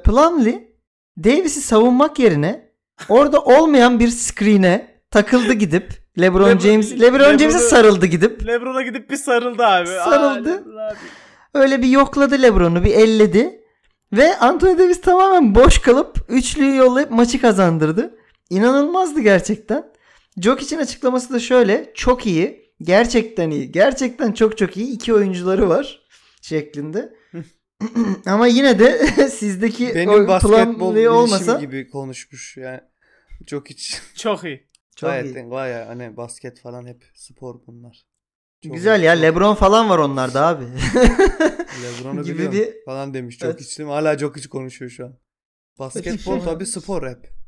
Plumlee Davis'i savunmak yerine orada olmayan bir screen'e takıldı gidip LeBron Lebron- James LeBron James'e sarıldı gidip Lebron'a gidip bir sarıldı abi. Aa, Sarıldı. Lebron abi. öyle bir yokladı LeBron'u bir elledi ve Anthony Davis tamamen boş kalıp üçlüyü yollayıp maçı kazandırdı. İnanılmazdı gerçekten. Jokic'in açıklaması da şöyle çok iyi gerçekten iyi gerçekten çok çok iyi iki oyuncuları var şeklinde. Ama yine de sizdeki Benim o basketbol bilişim olmasa gibi konuşmuş yani. Çok hiç. Çok iyi. çok Gayet iyi. Baya hani basket falan hep spor bunlar. Çok Güzel iyi, ya LeBron falan var onlarda abi. Lebron'u gibi biliyorum bir- falan demiş. Çok Evet. içtim. Hala çok hiç konuşuyor şu an. Basketbol tabii spor hep.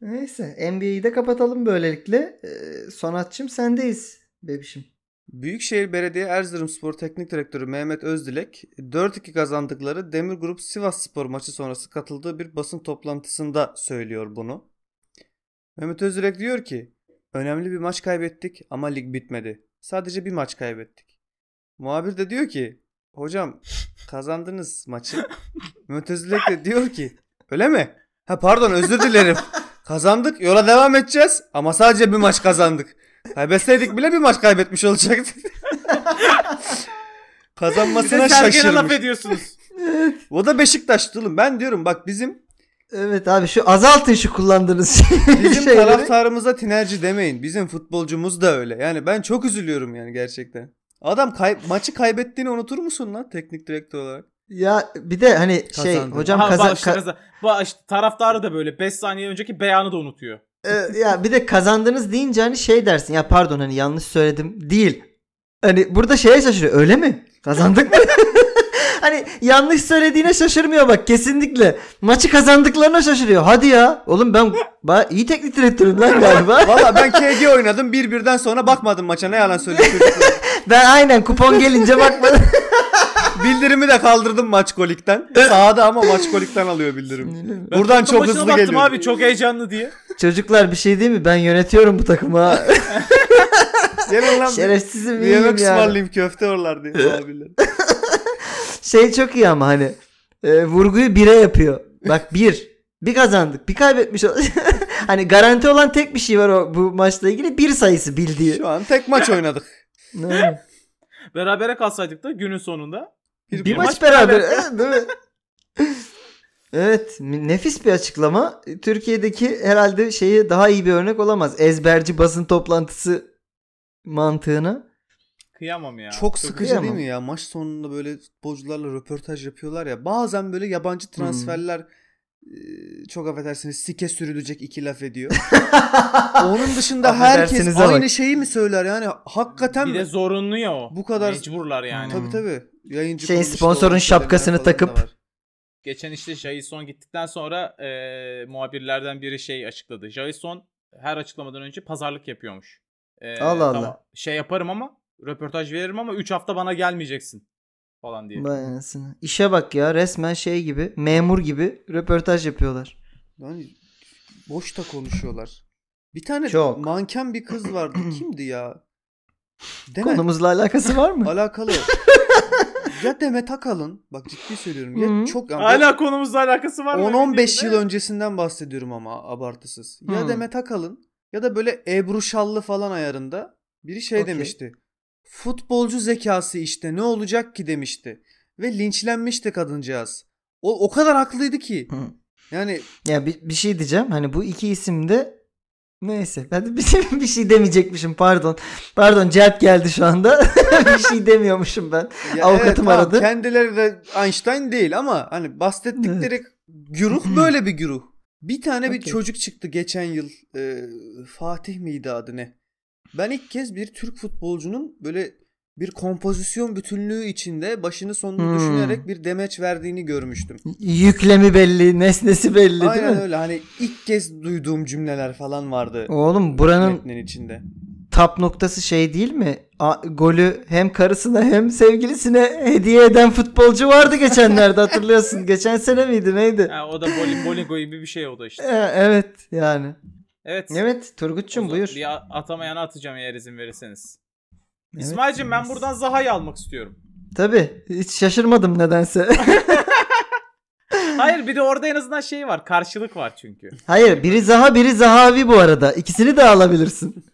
Neyse NBA'yi de kapatalım böylelikle. Ee, Sonatçım sendeyiz bebişim. Büyükşehir Belediye Erzurumspor Teknik Direktörü Mehmet Özdilek 4-2 kazandıkları Demir Grup Sivas Spor maçı sonrası katıldığı bir basın toplantısında söylüyor bunu. Mehmet Özdilek diyor ki önemli bir maç kaybettik ama lig bitmedi. Sadece bir maç kaybettik. Muhabir de diyor ki hocam kazandınız maçı. Mehmet Özdilek de diyor ki öyle mi? Ha pardon özür dilerim. Kazandık yola devam edeceğiz ama sadece bir maç kazandık. Kaybetseydik bile bir maç kaybetmiş olacaktık. Bir Kazanmasına de Sergen'e laf şaşırmış. ediyorsunuz. O da Beşiktaş'tı oğlum. Ben diyorum bak bizim Evet abi şu azaltın şu kullandığınız bizim şeyleri. taraftarımıza tinerci demeyin. Bizim futbolcumuz da öyle. Yani ben çok üzülüyorum yani gerçekten. Adam kay- maçı kaybettiğini unutur musun lan teknik direktör olarak? Ya bir de hani şey Kazandı. hocam Ha, kaza- bak işte ka- kaza- işte taraftarı da böyle 5 saniye önceki beyanı da unutuyor. e, ya bir de kazandınız deyince hani şey dersin ya pardon hani yanlış söyledim değil. Hani burada şeye şaşırıyor öyle mi? Kazandık mı? hani yanlış söylediğine şaşırmıyor bak kesinlikle. Maçı kazandıklarına şaşırıyor. Hadi ya. Oğlum ben ba- iyi teknik direktörüm lan galiba. Valla ben KG oynadım. Bir birden sonra bakmadım maça. Ne yalan çocuklar. ben aynen kupon gelince bakmadım. Bildirimi de kaldırdım maç kolikten. Sağda ama maç kolikten alıyor bildirim. Buradan çok hızlı geliyor. abi çok heyecanlı diye. Çocuklar bir şey değil mi? Ben yönetiyorum bu takımı ha. Gelin lan Şerefsizim bir iyiyim yemek yani. ısmarlayayım köfte oralar diye. abiler. Şey çok iyi ama hani e, vurguyu bire yapıyor. Bak bir. Bir kazandık. Bir kaybetmiş. hani garanti olan tek bir şey var o bu maçla ilgili. Bir sayısı bildiği. Şu an tek maç oynadık. Ne? Berabere kalsaydık da günün sonunda. Bir, bir maç maç beraber. Mi? Evet, nefis bir açıklama. Türkiye'deki herhalde şeyi daha iyi bir örnek olamaz. Ezberci basın toplantısı mantığını. Kıyamam ya. Çok sıkıcı kıyamam. değil mi ya? Maç sonunda böyle futbolcularla röportaj yapıyorlar ya. Bazen böyle yabancı transferler e, çok affedersiniz sike sürülecek iki laf ediyor. Onun dışında herkes Affedersinize bak. aynı şeyi mi söyler yani? Hakikaten Bir de zorunlu ya o. Bu kadar- Mecburlar yani. Tabii tabii. Yayıncı Şeyin, kuruluşta sponsorun olan şapkasını şeyler falan takıp- var. Geçen işte Jason gittikten sonra e, muhabirlerden biri şey açıkladı. Jason her açıklamadan önce pazarlık yapıyormuş. E, Allah Allah. tamam, Şey yaparım ama röportaj veririm ama 3 hafta bana gelmeyeceksin falan diye. Vay anasını. İşe bak ya resmen şey gibi memur gibi röportaj yapıyorlar. Yani boş da konuşuyorlar. Bir tane Çok. manken bir kız vardı. Kimdi ya? Deme. Konumuzla alakası var mı? Alakalı. ya Demet Akalın. Bak ciddi söylüyorum. Ya Hı. çok yani Hala konumuzla alakası var mı? 10-15 yıl öncesinden bahsediyorum ama abartısız. Ya Hı. Demet Akalın ya da böyle Ebru Şallı falan ayarında biri şey Okey. demişti. Futbolcu zekası işte ne olacak ki demişti. Ve linçlenmişti kadıncağız. O, o kadar haklıydı ki. Hı. Yani Ya bir, bir şey diyeceğim. Hani bu iki isim de neyse. Ben de bir, bir şey demeyecekmişim pardon. Pardon cevap geldi şu anda. bir şey demiyormuşum ben. Ya Avukatım evet, tamam, aradı. Kendileri de Einstein değil ama hani bahsettikleri güruh böyle bir güruh. Bir tane bir Okey. çocuk çıktı geçen yıl. e, Fatih miydi adı ne? Ben ilk kez bir Türk futbolcunun böyle bir kompozisyon bütünlüğü içinde başını sonunu Hmm. düşünerek bir demeç verdiğini görmüştüm. Yüklemi belli, nesnesi belli değil Aynen mi? öyle hani ilk kez duyduğum cümleler falan vardı. Oğlum buranın metnin içinde. tap noktası şey değil mi? A- golü hem karısına hem sevgilisine hediye eden futbolcu vardı geçenlerde hatırlıyorsun. Geçen sene miydi neydi? Ha, o da boli, Boligo gibi bir şey o da işte. Ee, evet yani. Evet. Evet Turgut'cum buyur. Bir atamayana atacağım eğer izin verirseniz. Evet. İsmail'cim ben buradan Zaha'yı almak istiyorum. Tabii hiç şaşırmadım nedense. Hayır bir de orada en azından şey var. Karşılık var çünkü. Hayır biri Zaha biri Zahavi bu arada. İkisini de alabilirsin.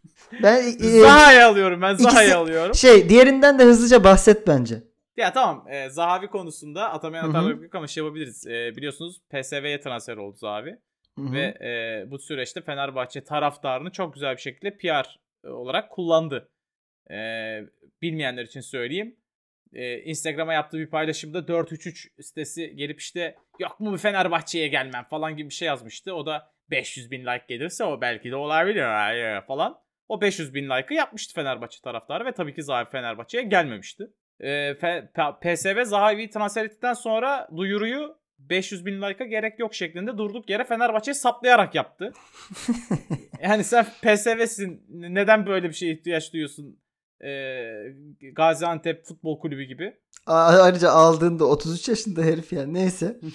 Ben e, Zaha'yı alıyorum ben ikisi- Zaha'yı alıyorum. şey diğerinden de hızlıca bahset bence. Ya tamam e, Zahavi konusunda atamayan yok ama şey yapabiliriz. E, biliyorsunuz PSV'ye transfer oldu Zahavi. Hı hı. Ve e, bu süreçte Fenerbahçe taraftarını çok güzel bir şekilde PR olarak kullandı. E, bilmeyenler için söyleyeyim. E, Instagram'a yaptığı bir paylaşımda 433 sitesi gelip işte yok mu bir Fenerbahçe'ye gelmem falan gibi bir şey yazmıştı. O da 500 bin like gelirse o belki de olabilir falan. O 500 bin like'ı yapmıştı Fenerbahçe taraftarı ve tabii ki Zahavi Fenerbahçe'ye gelmemişti. E, F- P- PSV Zahavi'yi transfer ettikten sonra duyuruyu 500 bin like'a gerek yok şeklinde durduk yere Fenerbahçe'yi saplayarak yaptı. yani sen PSV'sin neden böyle bir şeye ihtiyaç duyuyorsun? Ee, Gaziantep Futbol Kulübü gibi. Ayrıca aldığında 33 yaşında herif yani neyse.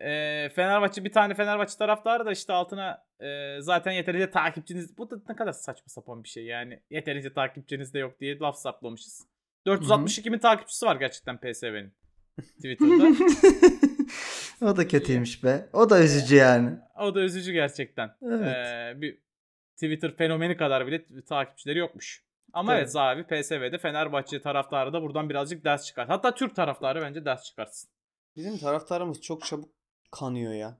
Ee, Fenerbahçe bir tane Fenerbahçe taraftarı da işte altına e, zaten yeterince takipçiniz bu da ne kadar saçma sapan bir şey yani yeterince takipçiniz de yok diye laf saplamışız. 462 bin takipçisi var gerçekten PSV'nin Twitter'da. o da kötüymüş be. O da üzücü yani. o da üzücü gerçekten. Evet. Ee, bir Twitter fenomeni kadar bile takipçileri yokmuş. Ama Tabii. evet Zahavi PSV'de Fenerbahçe taraftarı da buradan birazcık ders çıkar. Hatta Türk taraftarı bence ders çıkarsın. Bizim taraftarımız çok çabuk kanıyor ya.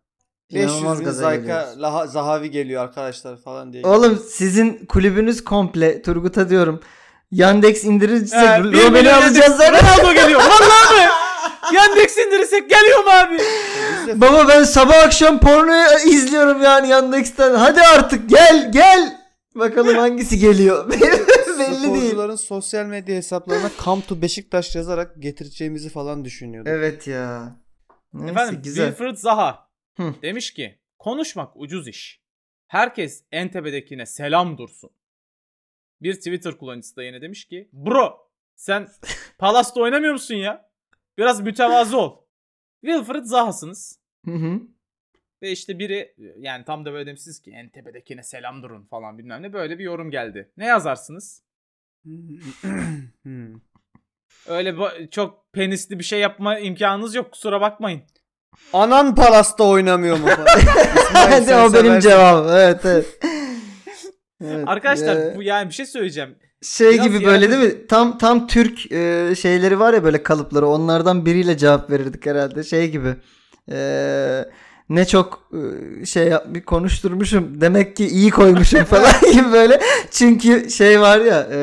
İnanılmaz 500 bin Zayka. Laha- Zahavi geliyor arkadaşlar falan diye. Oğlum sizin kulübünüz komple Turgut'a diyorum. Yandex indirirse Ee, Robben'i alacağız zaten. Ronaldo geliyor. Vallahi mi? Yandex indirirsek geliyor mu abi? Baba ben sabah akşam porno izliyorum yani Yandex'ten. Hadi artık gel gel. Bakalım hangisi geliyor. Belli değil. sporcuların sosyal medya hesaplarına Come to Beşiktaş yazarak getireceğimizi falan düşünüyorduk. Evet ya. Neyse Efendim güzel. Wilfried Zaha Hı. demiş ki konuşmak ucuz iş. Herkes en tepedekine selam dursun. Bir Twitter kullanıcısı da yine demiş ki bro sen Palas'ta oynamıyor musun ya? Biraz mütevazı ol. Wilfried Zaha'sınız. Hı hı. Ve işte biri yani tam da böyle demişsiniz ki en tepedekine selam durun falan bilmem ne böyle bir yorum geldi. Ne yazarsınız? Hmm. Öyle ba- çok penisli bir şey yapma imkanınız yok kusura bakmayın. Anan Palas'ta oynamıyor mu? İsmail, o benim cevabım. Evet evet. Evet, Arkadaşlar ee, bu yani bir şey söyleyeceğim. şey biraz gibi böyle yani- değil mi? Tam tam Türk e, şeyleri var ya böyle kalıpları. Onlardan biriyle cevap verirdik herhalde. Şey gibi. E, ne çok e, şey yapmış konuşturmuşum. Demek ki iyi koymuşum falan gibi böyle. Çünkü şey var ya e,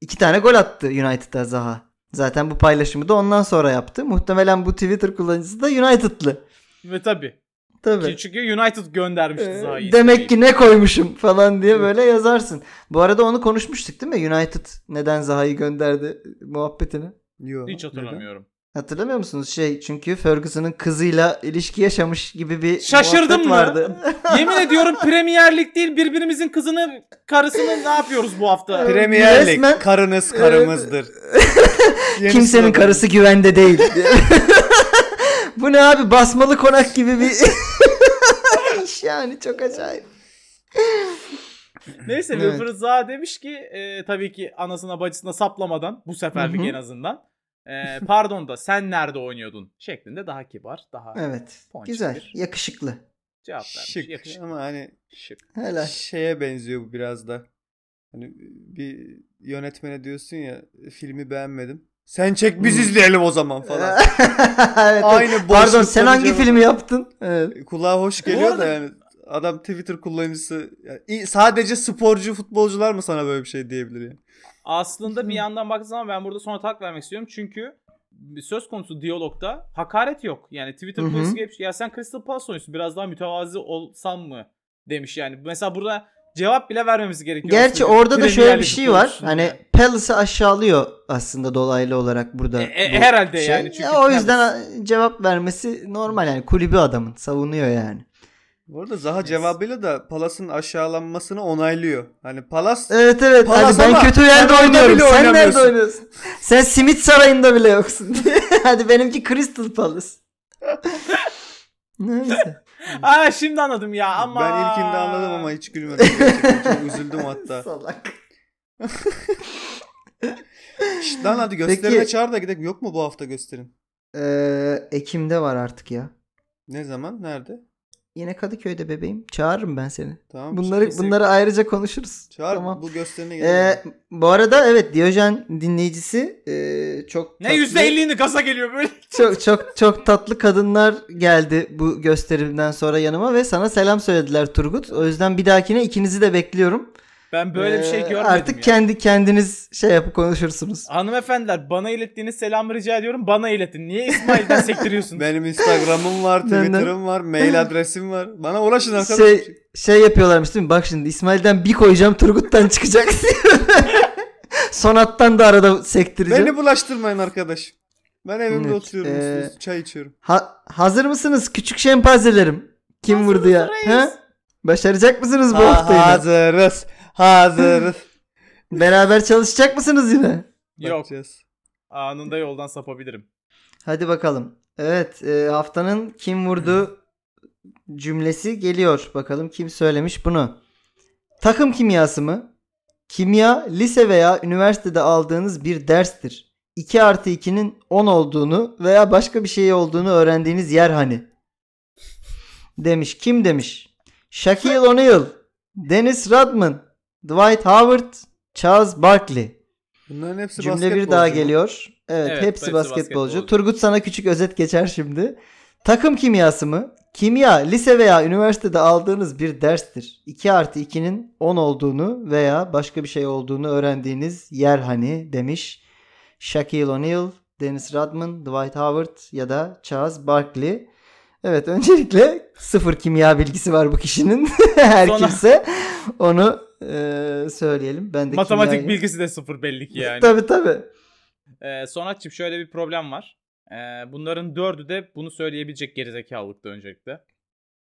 iki tane gol attı United'a Zaha. Zaten bu paylaşımı da ondan sonra yaptı. Muhtemelen bu Twitter kullanıcısı da United'lı. Ve tabii. Tabii. Çünkü United göndermişti Ee, Zaha'yı. Demek ki ne koymuşum falan diye böyle yazarsın. Bu arada onu konuşmuştuk değil mi? United neden Zaha'yı gönderdi muhabbetini. Yo, Hiç neden? Hatırlamıyor musunuz? Şey çünkü Ferguson'ın kızıyla ilişki yaşamış gibi bir Şaşırdın muhabbet mı? vardı. Yemin ediyorum Premier Lig değil birbirimizin kızını karısını ne yapıyoruz bu hafta? Premier Lig Resmen- karınız karımızdır. Kimsenin karısı güvende değil. Bu ne abi basmalı konak gibi bir iş yani çok acayip. Neyse Evet. Zaha demiş ki e, tabii ki anasına bacısına saplamadan bu seferlik en azından. E, pardon da sen nerede oynuyordun şeklinde daha kibar daha Evet. Ponçik Güzel. bir- Yakışıklı. cevap vermiş. Şık Yakışıklı. ama hani Şık. Helal. şeye benziyor bu biraz da. Hani bir yönetmene diyorsun ya filmi beğenmedim. Sen çek biz izleyelim o zaman falan. evet, Aynı. Pardon sen hangi cevap- filmi yaptın? Evet. Kulağa hoş geliyor arada- da yani adam Twitter kullanıcısı yani sadece sporcu futbolcular mı sana böyle bir şey diyebilir yani? Aslında bir yandan baktığın zaman ben burada sonra tak vermek istiyorum. Çünkü söz konusu diyalogda hakaret yok. Yani Twitter polisi gelip ya sen Crystal Palace oyuncusun biraz daha mütevazi olsan mı demiş yani. Mesela burada cevap bile vermemiz gerekiyor. Gerçi aslında. orada da şöyle bir şey var. futbolcusun Hani yani. Palace'ı aşağılıyor aslında dolaylı olarak burada. E, e, bu herhalde yani çünkü Ya o yüzden Palace- cevap vermesi normal yani kulübü adamın savunuyor yani. Bu arada Zaha cevabıyla da Palas'ın aşağılanmasını onaylıyor. Hani Palas Evet evet Palas hadi ben ama kötü yerde orada oynuyorum. bile Sen nerede oynuyorsun? Sen Simit Sarayı'nda bile yoksun. hadi benimki Crystal Palace. Neyse. Aa şimdi anladım ya ama. ben ilkinde anladım ama hiç gülmedim. Çok üzüldüm hatta. Salak. Şşt lan hadi gösterime Peki- çağır da gidelim. Yok mu bu hafta gösterim? Ee, Ekim'de var artık ya. Ne zaman? Nerede? Yine Kadıköy'de bebeğim. Çağırırım ben seni. Tamam. Bunları kesin. bunları ayrıca konuşuruz. Çağır Tamam. bu gösterine Ee, gidelim. bu arada evet Diyojen dinleyicisi ee, çok Ne tatlı- %50'ini gaza geliyor böyle. çok çok çok tatlı kadınlar geldi bu gösterimden sonra yanıma ve sana selam söylediler Turgut. O yüzden bir dahakine ikinizi de bekliyorum. Ben böyle bir şey Ee, görmedim Artık ya. kendi kendiniz şey yapıp konuşursunuz. Hanımefendiler bana ilettiğiniz selamı rica ediyorum. Bana iletin. Niye İsmail'den sektiriyorsun? Benim Instagram'ım var, Twitter'ım var, mail adresim var. Bana ulaşın arkadaşlar. Şey şey yapıyorlarmış değil mi? Bak şimdi İsmail'den bir koyacağım Turgut'tan çıkacak. Sonat'tan da arada sektireceğim. Beni bulaştırmayın arkadaş. Ben evimde Evet, oturuyorum, ee, çay içiyorum. Ha- hazır mısınız küçük şempanzelerim? Kim Hazırız vurdu ya? Ha? Başaracak mısınız bu Ha- hafta yine? hazırız. Hazırız. Beraber çalışacak mısınız yine? Yok. Bakacağız. Anında yoldan sapabilirim. Hadi bakalım. Evet e, haftanın kim vurdu cümlesi geliyor. Bakalım kim söylemiş bunu. Takım kimyası mı? Kimya lise veya üniversitede aldığınız bir derstir. 2 artı 2'nin 10 olduğunu veya başka bir şey olduğunu öğrendiğiniz yer hani. Demiş. Kim demiş? Shaquille O'Neal, Dennis Rodman, Dwight Howard, Charles Barkley. Bunların hepsi Cümle bir daha geliyor. Evet, Evet, hepsi hepsi basketbolcu. basketbolcu. Turgut sana küçük özet geçer şimdi. Takım kimyası mı? Kimya lise veya üniversitede aldığınız bir derstir. 2 artı 2'nin 10 olduğunu veya başka bir şey olduğunu öğrendiğiniz yer hani demiş. Shaquille O'Neal, Dennis Rodman, Dwight Howard ya da Charles Barkley. Evet öncelikle sıfır kimya bilgisi var bu kişinin. Her Sonra- kimse onu eee, söyleyelim. Ben de Matematik kimyayı- bilgisi de sıfır belli ki yani. Tabii tabii. Ee, Sonatçım şöyle bir problem var. Ee, bunların dördü de bunu söyleyebilecek gerizekalılıkta öncelikle.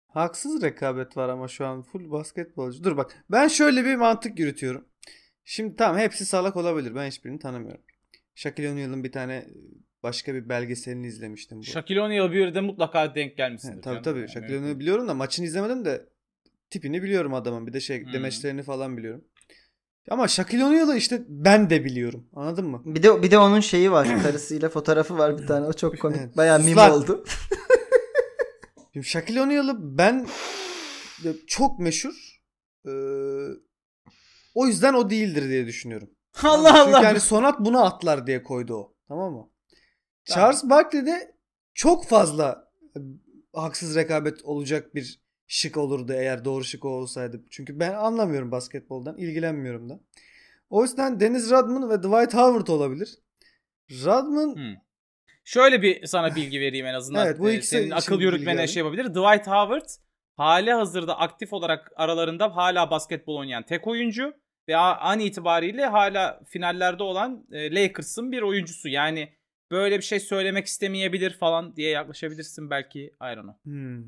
Haksız rekabet var ama şu an full basketbolcu. Dur bak ben şöyle bir mantık yürütüyorum. Şimdi tamam hepsi salak olabilir. Ben hiçbirini tanımıyorum. Shaquille O'Neal'ın bir tane başka bir belgeselini izlemiştim. Bu. Shaquille O'Neal bir de mutlaka denk gelmişsindir. He, tabii canım. tabii. Yani Shaquille mümkün. O'Neal'ı biliyorum da maçını izlemedim de tipini biliyorum adamın. Bir de şey Hmm. demeçlerini falan biliyorum. Ama Shaquille O'Neal'ı işte ben de biliyorum. Anladın mı? Bir de bir de onun şeyi var. Karısıyla fotoğrafı var bir tane. O çok komik. Evet. Bayağı meme oldu. Şimdi Shaquille O'Neal'ı ben çok meşhur. Ee, o yüzden o değildir diye düşünüyorum. Allah Çünkü Allah. yani Sonat bunu atlar diye koydu o. Tamam mı? Tamam. Charles Barkley de çok fazla e, haksız rekabet olacak bir şık olurdu eğer doğru şık o olsaydı. Çünkü ben anlamıyorum basketboldan, ilgilenmiyorum da. O yüzden Dennis Rodman ve Dwight Howard olabilir. Rodman Hmm. Şöyle bir sana bilgi vereyim en azından. Evet, bu Ee, ikisi Senin akıl yürütmene şey yapabilir. Dwight Howard hali hazırda aktif olarak aralarında hala basketbol oynayan tek oyuncu ve an itibariyle hala finallerde olan e, Lakers'ın bir oyuncusu. Yani böyle bir şey söylemek istemeyebilir falan diye yaklaşabilirsin belki. I don't know. Hmm,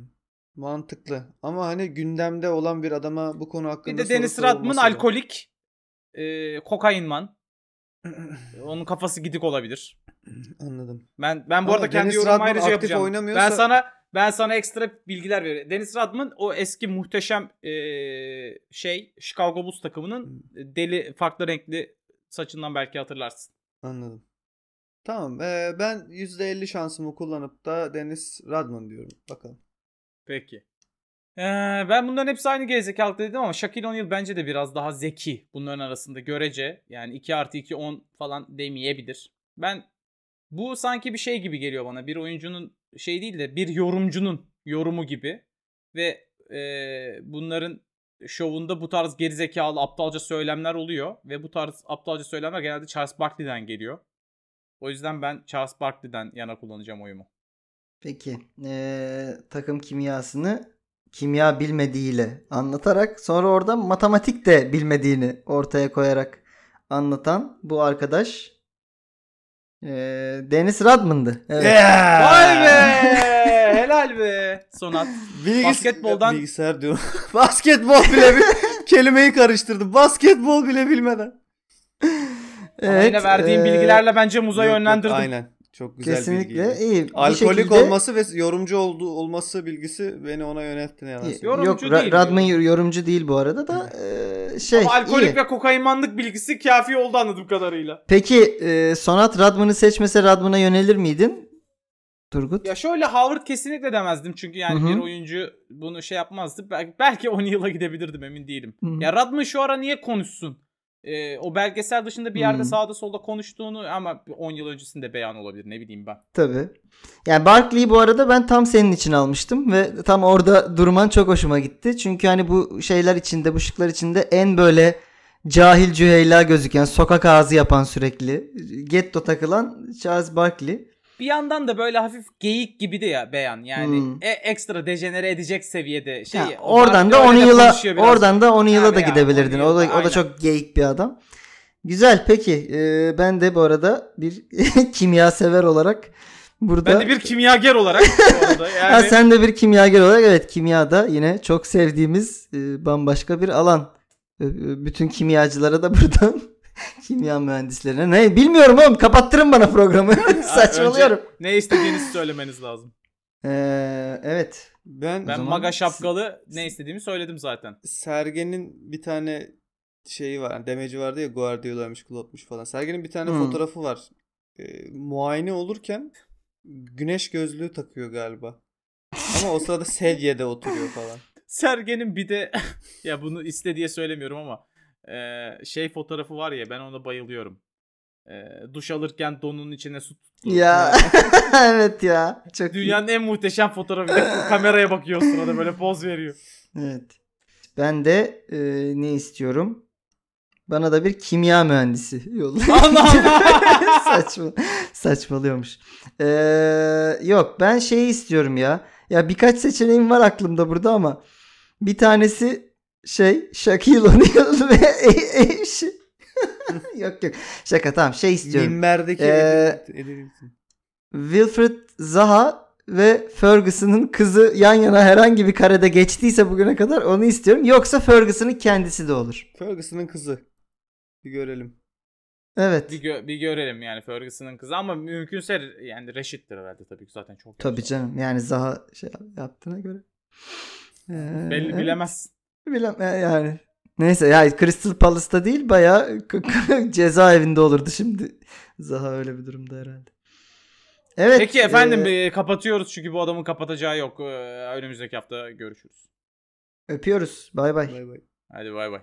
mantıklı. Ama hani gündemde olan bir adama bu konu hakkında Bir de sorulması da- alkolik. E, kokainman. Onun kafası gidik olabilir. Anladım. Ben ben bu Ama arada kendi Dennis yorumumu ayrıca aktif yapacağım. oynamıyorsa- Ben sana ben sana ekstra bilgiler veriyorum. Dennis Rodman o eski muhteşem eee, şey Chicago Bulls takımının deli farklı renkli saçından belki hatırlarsın. Anladım. Tamam. ee, ben %50 şansımı kullanıp da Dennis Rodman diyorum. Bakalım. Peki. Eee, ben bunların hepsi aynı gerizekalılık dedim ama Shaquille O'Neal bence de biraz daha zeki bunların arasında görece. Yani 2 artı 2 10 falan demeyebilir. Ben bu sanki bir şey gibi geliyor bana. Bir oyuncunun şey değil de bir yorumcunun yorumu gibi. Ve eee, bunların şovunda bu tarz gerizekalı aptalca söylemler oluyor. Ve bu tarz aptalca söylemler genelde Charles Barkley'den geliyor. O yüzden ben Charles Barkley'den yana kullanacağım oyumu. Peki. Ee, takım kimyasını kimya bilmediğiyle anlatarak sonra orada matematik de bilmediğini ortaya koyarak anlatan bu arkadaş ee, Dennis Rodman'dı. Evet. Vay be! Helal be! Sonat. Bilgis- Basketboldan- Bilgisayar diyorum. Basketbol bile bir kelimeyi karıştırdım. Basketbol bile bilmeden. Ama yine verdiğim ee, bilgilerle bence muza yönlendirdim. Aynen. Çok güzel kesinlikle bilgiydi. iyi. Bir Alkolik şekilde- olması ve yorumcu olduğu olması bilgisi beni ona yöneltti ne yalan İyi. Yorumcu Yok Ra- değil. Radman yorumcu değil bu arada da ee, şey Ama alkolik iyi. ve kokainmanlık bilgisi kafi oldu anladığım kadarıyla. Peki ee, Sonat Radman'ı seçmese Radman'a yönelir miydin? Turgut? Ya şöyle Howard kesinlikle demezdim çünkü yani Hı hı. bir oyuncu bunu şey yapmazdı. Belki, belki 10 yıla gidebilirdim emin değilim. Hı hı. Ya Radman şu ara niye konuşsun? Ee, o belgesel dışında bir yerde Hı. sağda solda konuştuğunu ama 10 yıl öncesinde beyan olabilir ne bileyim ben. Tabii. Yani Barkley'i bu arada ben tam senin için almıştım ve tam orada durman çok hoşuma gitti. Çünkü hani bu şeyler içinde, bu şıklar içinde en böyle cahil cüheyla gözüken, sokak ağzı yapan sürekli, getto takılan Charles Barkley. Bir yandan da böyle hafif geyik gibi de ya beyan. Yani Hmm. e, ekstra dejenere edecek seviyede şey. Ya, oradan da Barkley 10 öyle de yıla oradan da 10 yıla Yani da gidebilirdin. 10 O da yılda, o da aynen. çok geyik bir adam. Güzel peki. Ee, ben de bu arada bir kimya sever olarak burada Ben de bir kimyager olarak bu arada yani. Ha, sen de bir kimyager olarak evet kimyada yine çok sevdiğimiz e, bambaşka bir alan. E, bütün kimyacılara da buradan kimya mühendislerine ne bilmiyorum oğlum kapattırın bana programı. Saçmalıyorum. Önce ne istediğinizi söylemeniz lazım. Ee, evet. Ben, Ben zaman maga şapkalı ne istediğimi söyledim zaten. Sergen'in bir tane şeyi var. Demeci vardı ya Guardiola'ymış, Klopp'muş falan. Sergen'in bir tane Hmm. fotoğrafı var. Ee, muayene olurken güneş gözlüğü takıyor galiba. Ama o sırada sedyede oturuyor falan. Sergen'in bir de ya bunu iste diye söylemiyorum ama e, şey fotoğrafı var ya ben ona bayılıyorum. E, duş alırken donunun içine su tuttu. Ya evet ya. Çok iyi. Dünyanın en muhteşem fotoğrafı. Kameraya bakıyor sırada böyle poz veriyor. Evet. Ben de e, ne istiyorum? Bana da bir kimya mühendisi yolla. Allah Allah. Saçma, saçmalıyormuş. Ee, yok ben şeyi istiyorum ya. Ya birkaç seçeneğim var aklımda burada ama bir tanesi şey Shaquille O'Neal ve e- e- şey- yok yok şaka tamam şey istiyorum. Minberdeki Ee. Wilfred Zaha ve Ferguson'ın kızı yan yana herhangi bir karede geçtiyse bugüne kadar onu istiyorum. Yoksa Ferguson'ın kendisi de olur. Ferguson'ın kızı. Bir görelim. Evet. bir, gö- bir görelim yani Ferguson'ın kızı ama mümkünse yani Reşit'tir herhalde tabii ki zaten çok. Tabii canım. Yani Zaha şey yaptığına göre. Ee, Belli evet. bilemez. Bilem e, yani. Neyse ya Crystal Palace'ta değil bayağı cezaevinde olurdu şimdi. Zaha öyle bir durumda herhalde. Evet. Peki efendim e, kapatıyoruz çünkü bu adamın kapatacağı yok. E, önümüzdeki hafta görüşürüz. öpüyoruz. Bay bay. Bay bay. Hadi bay bay.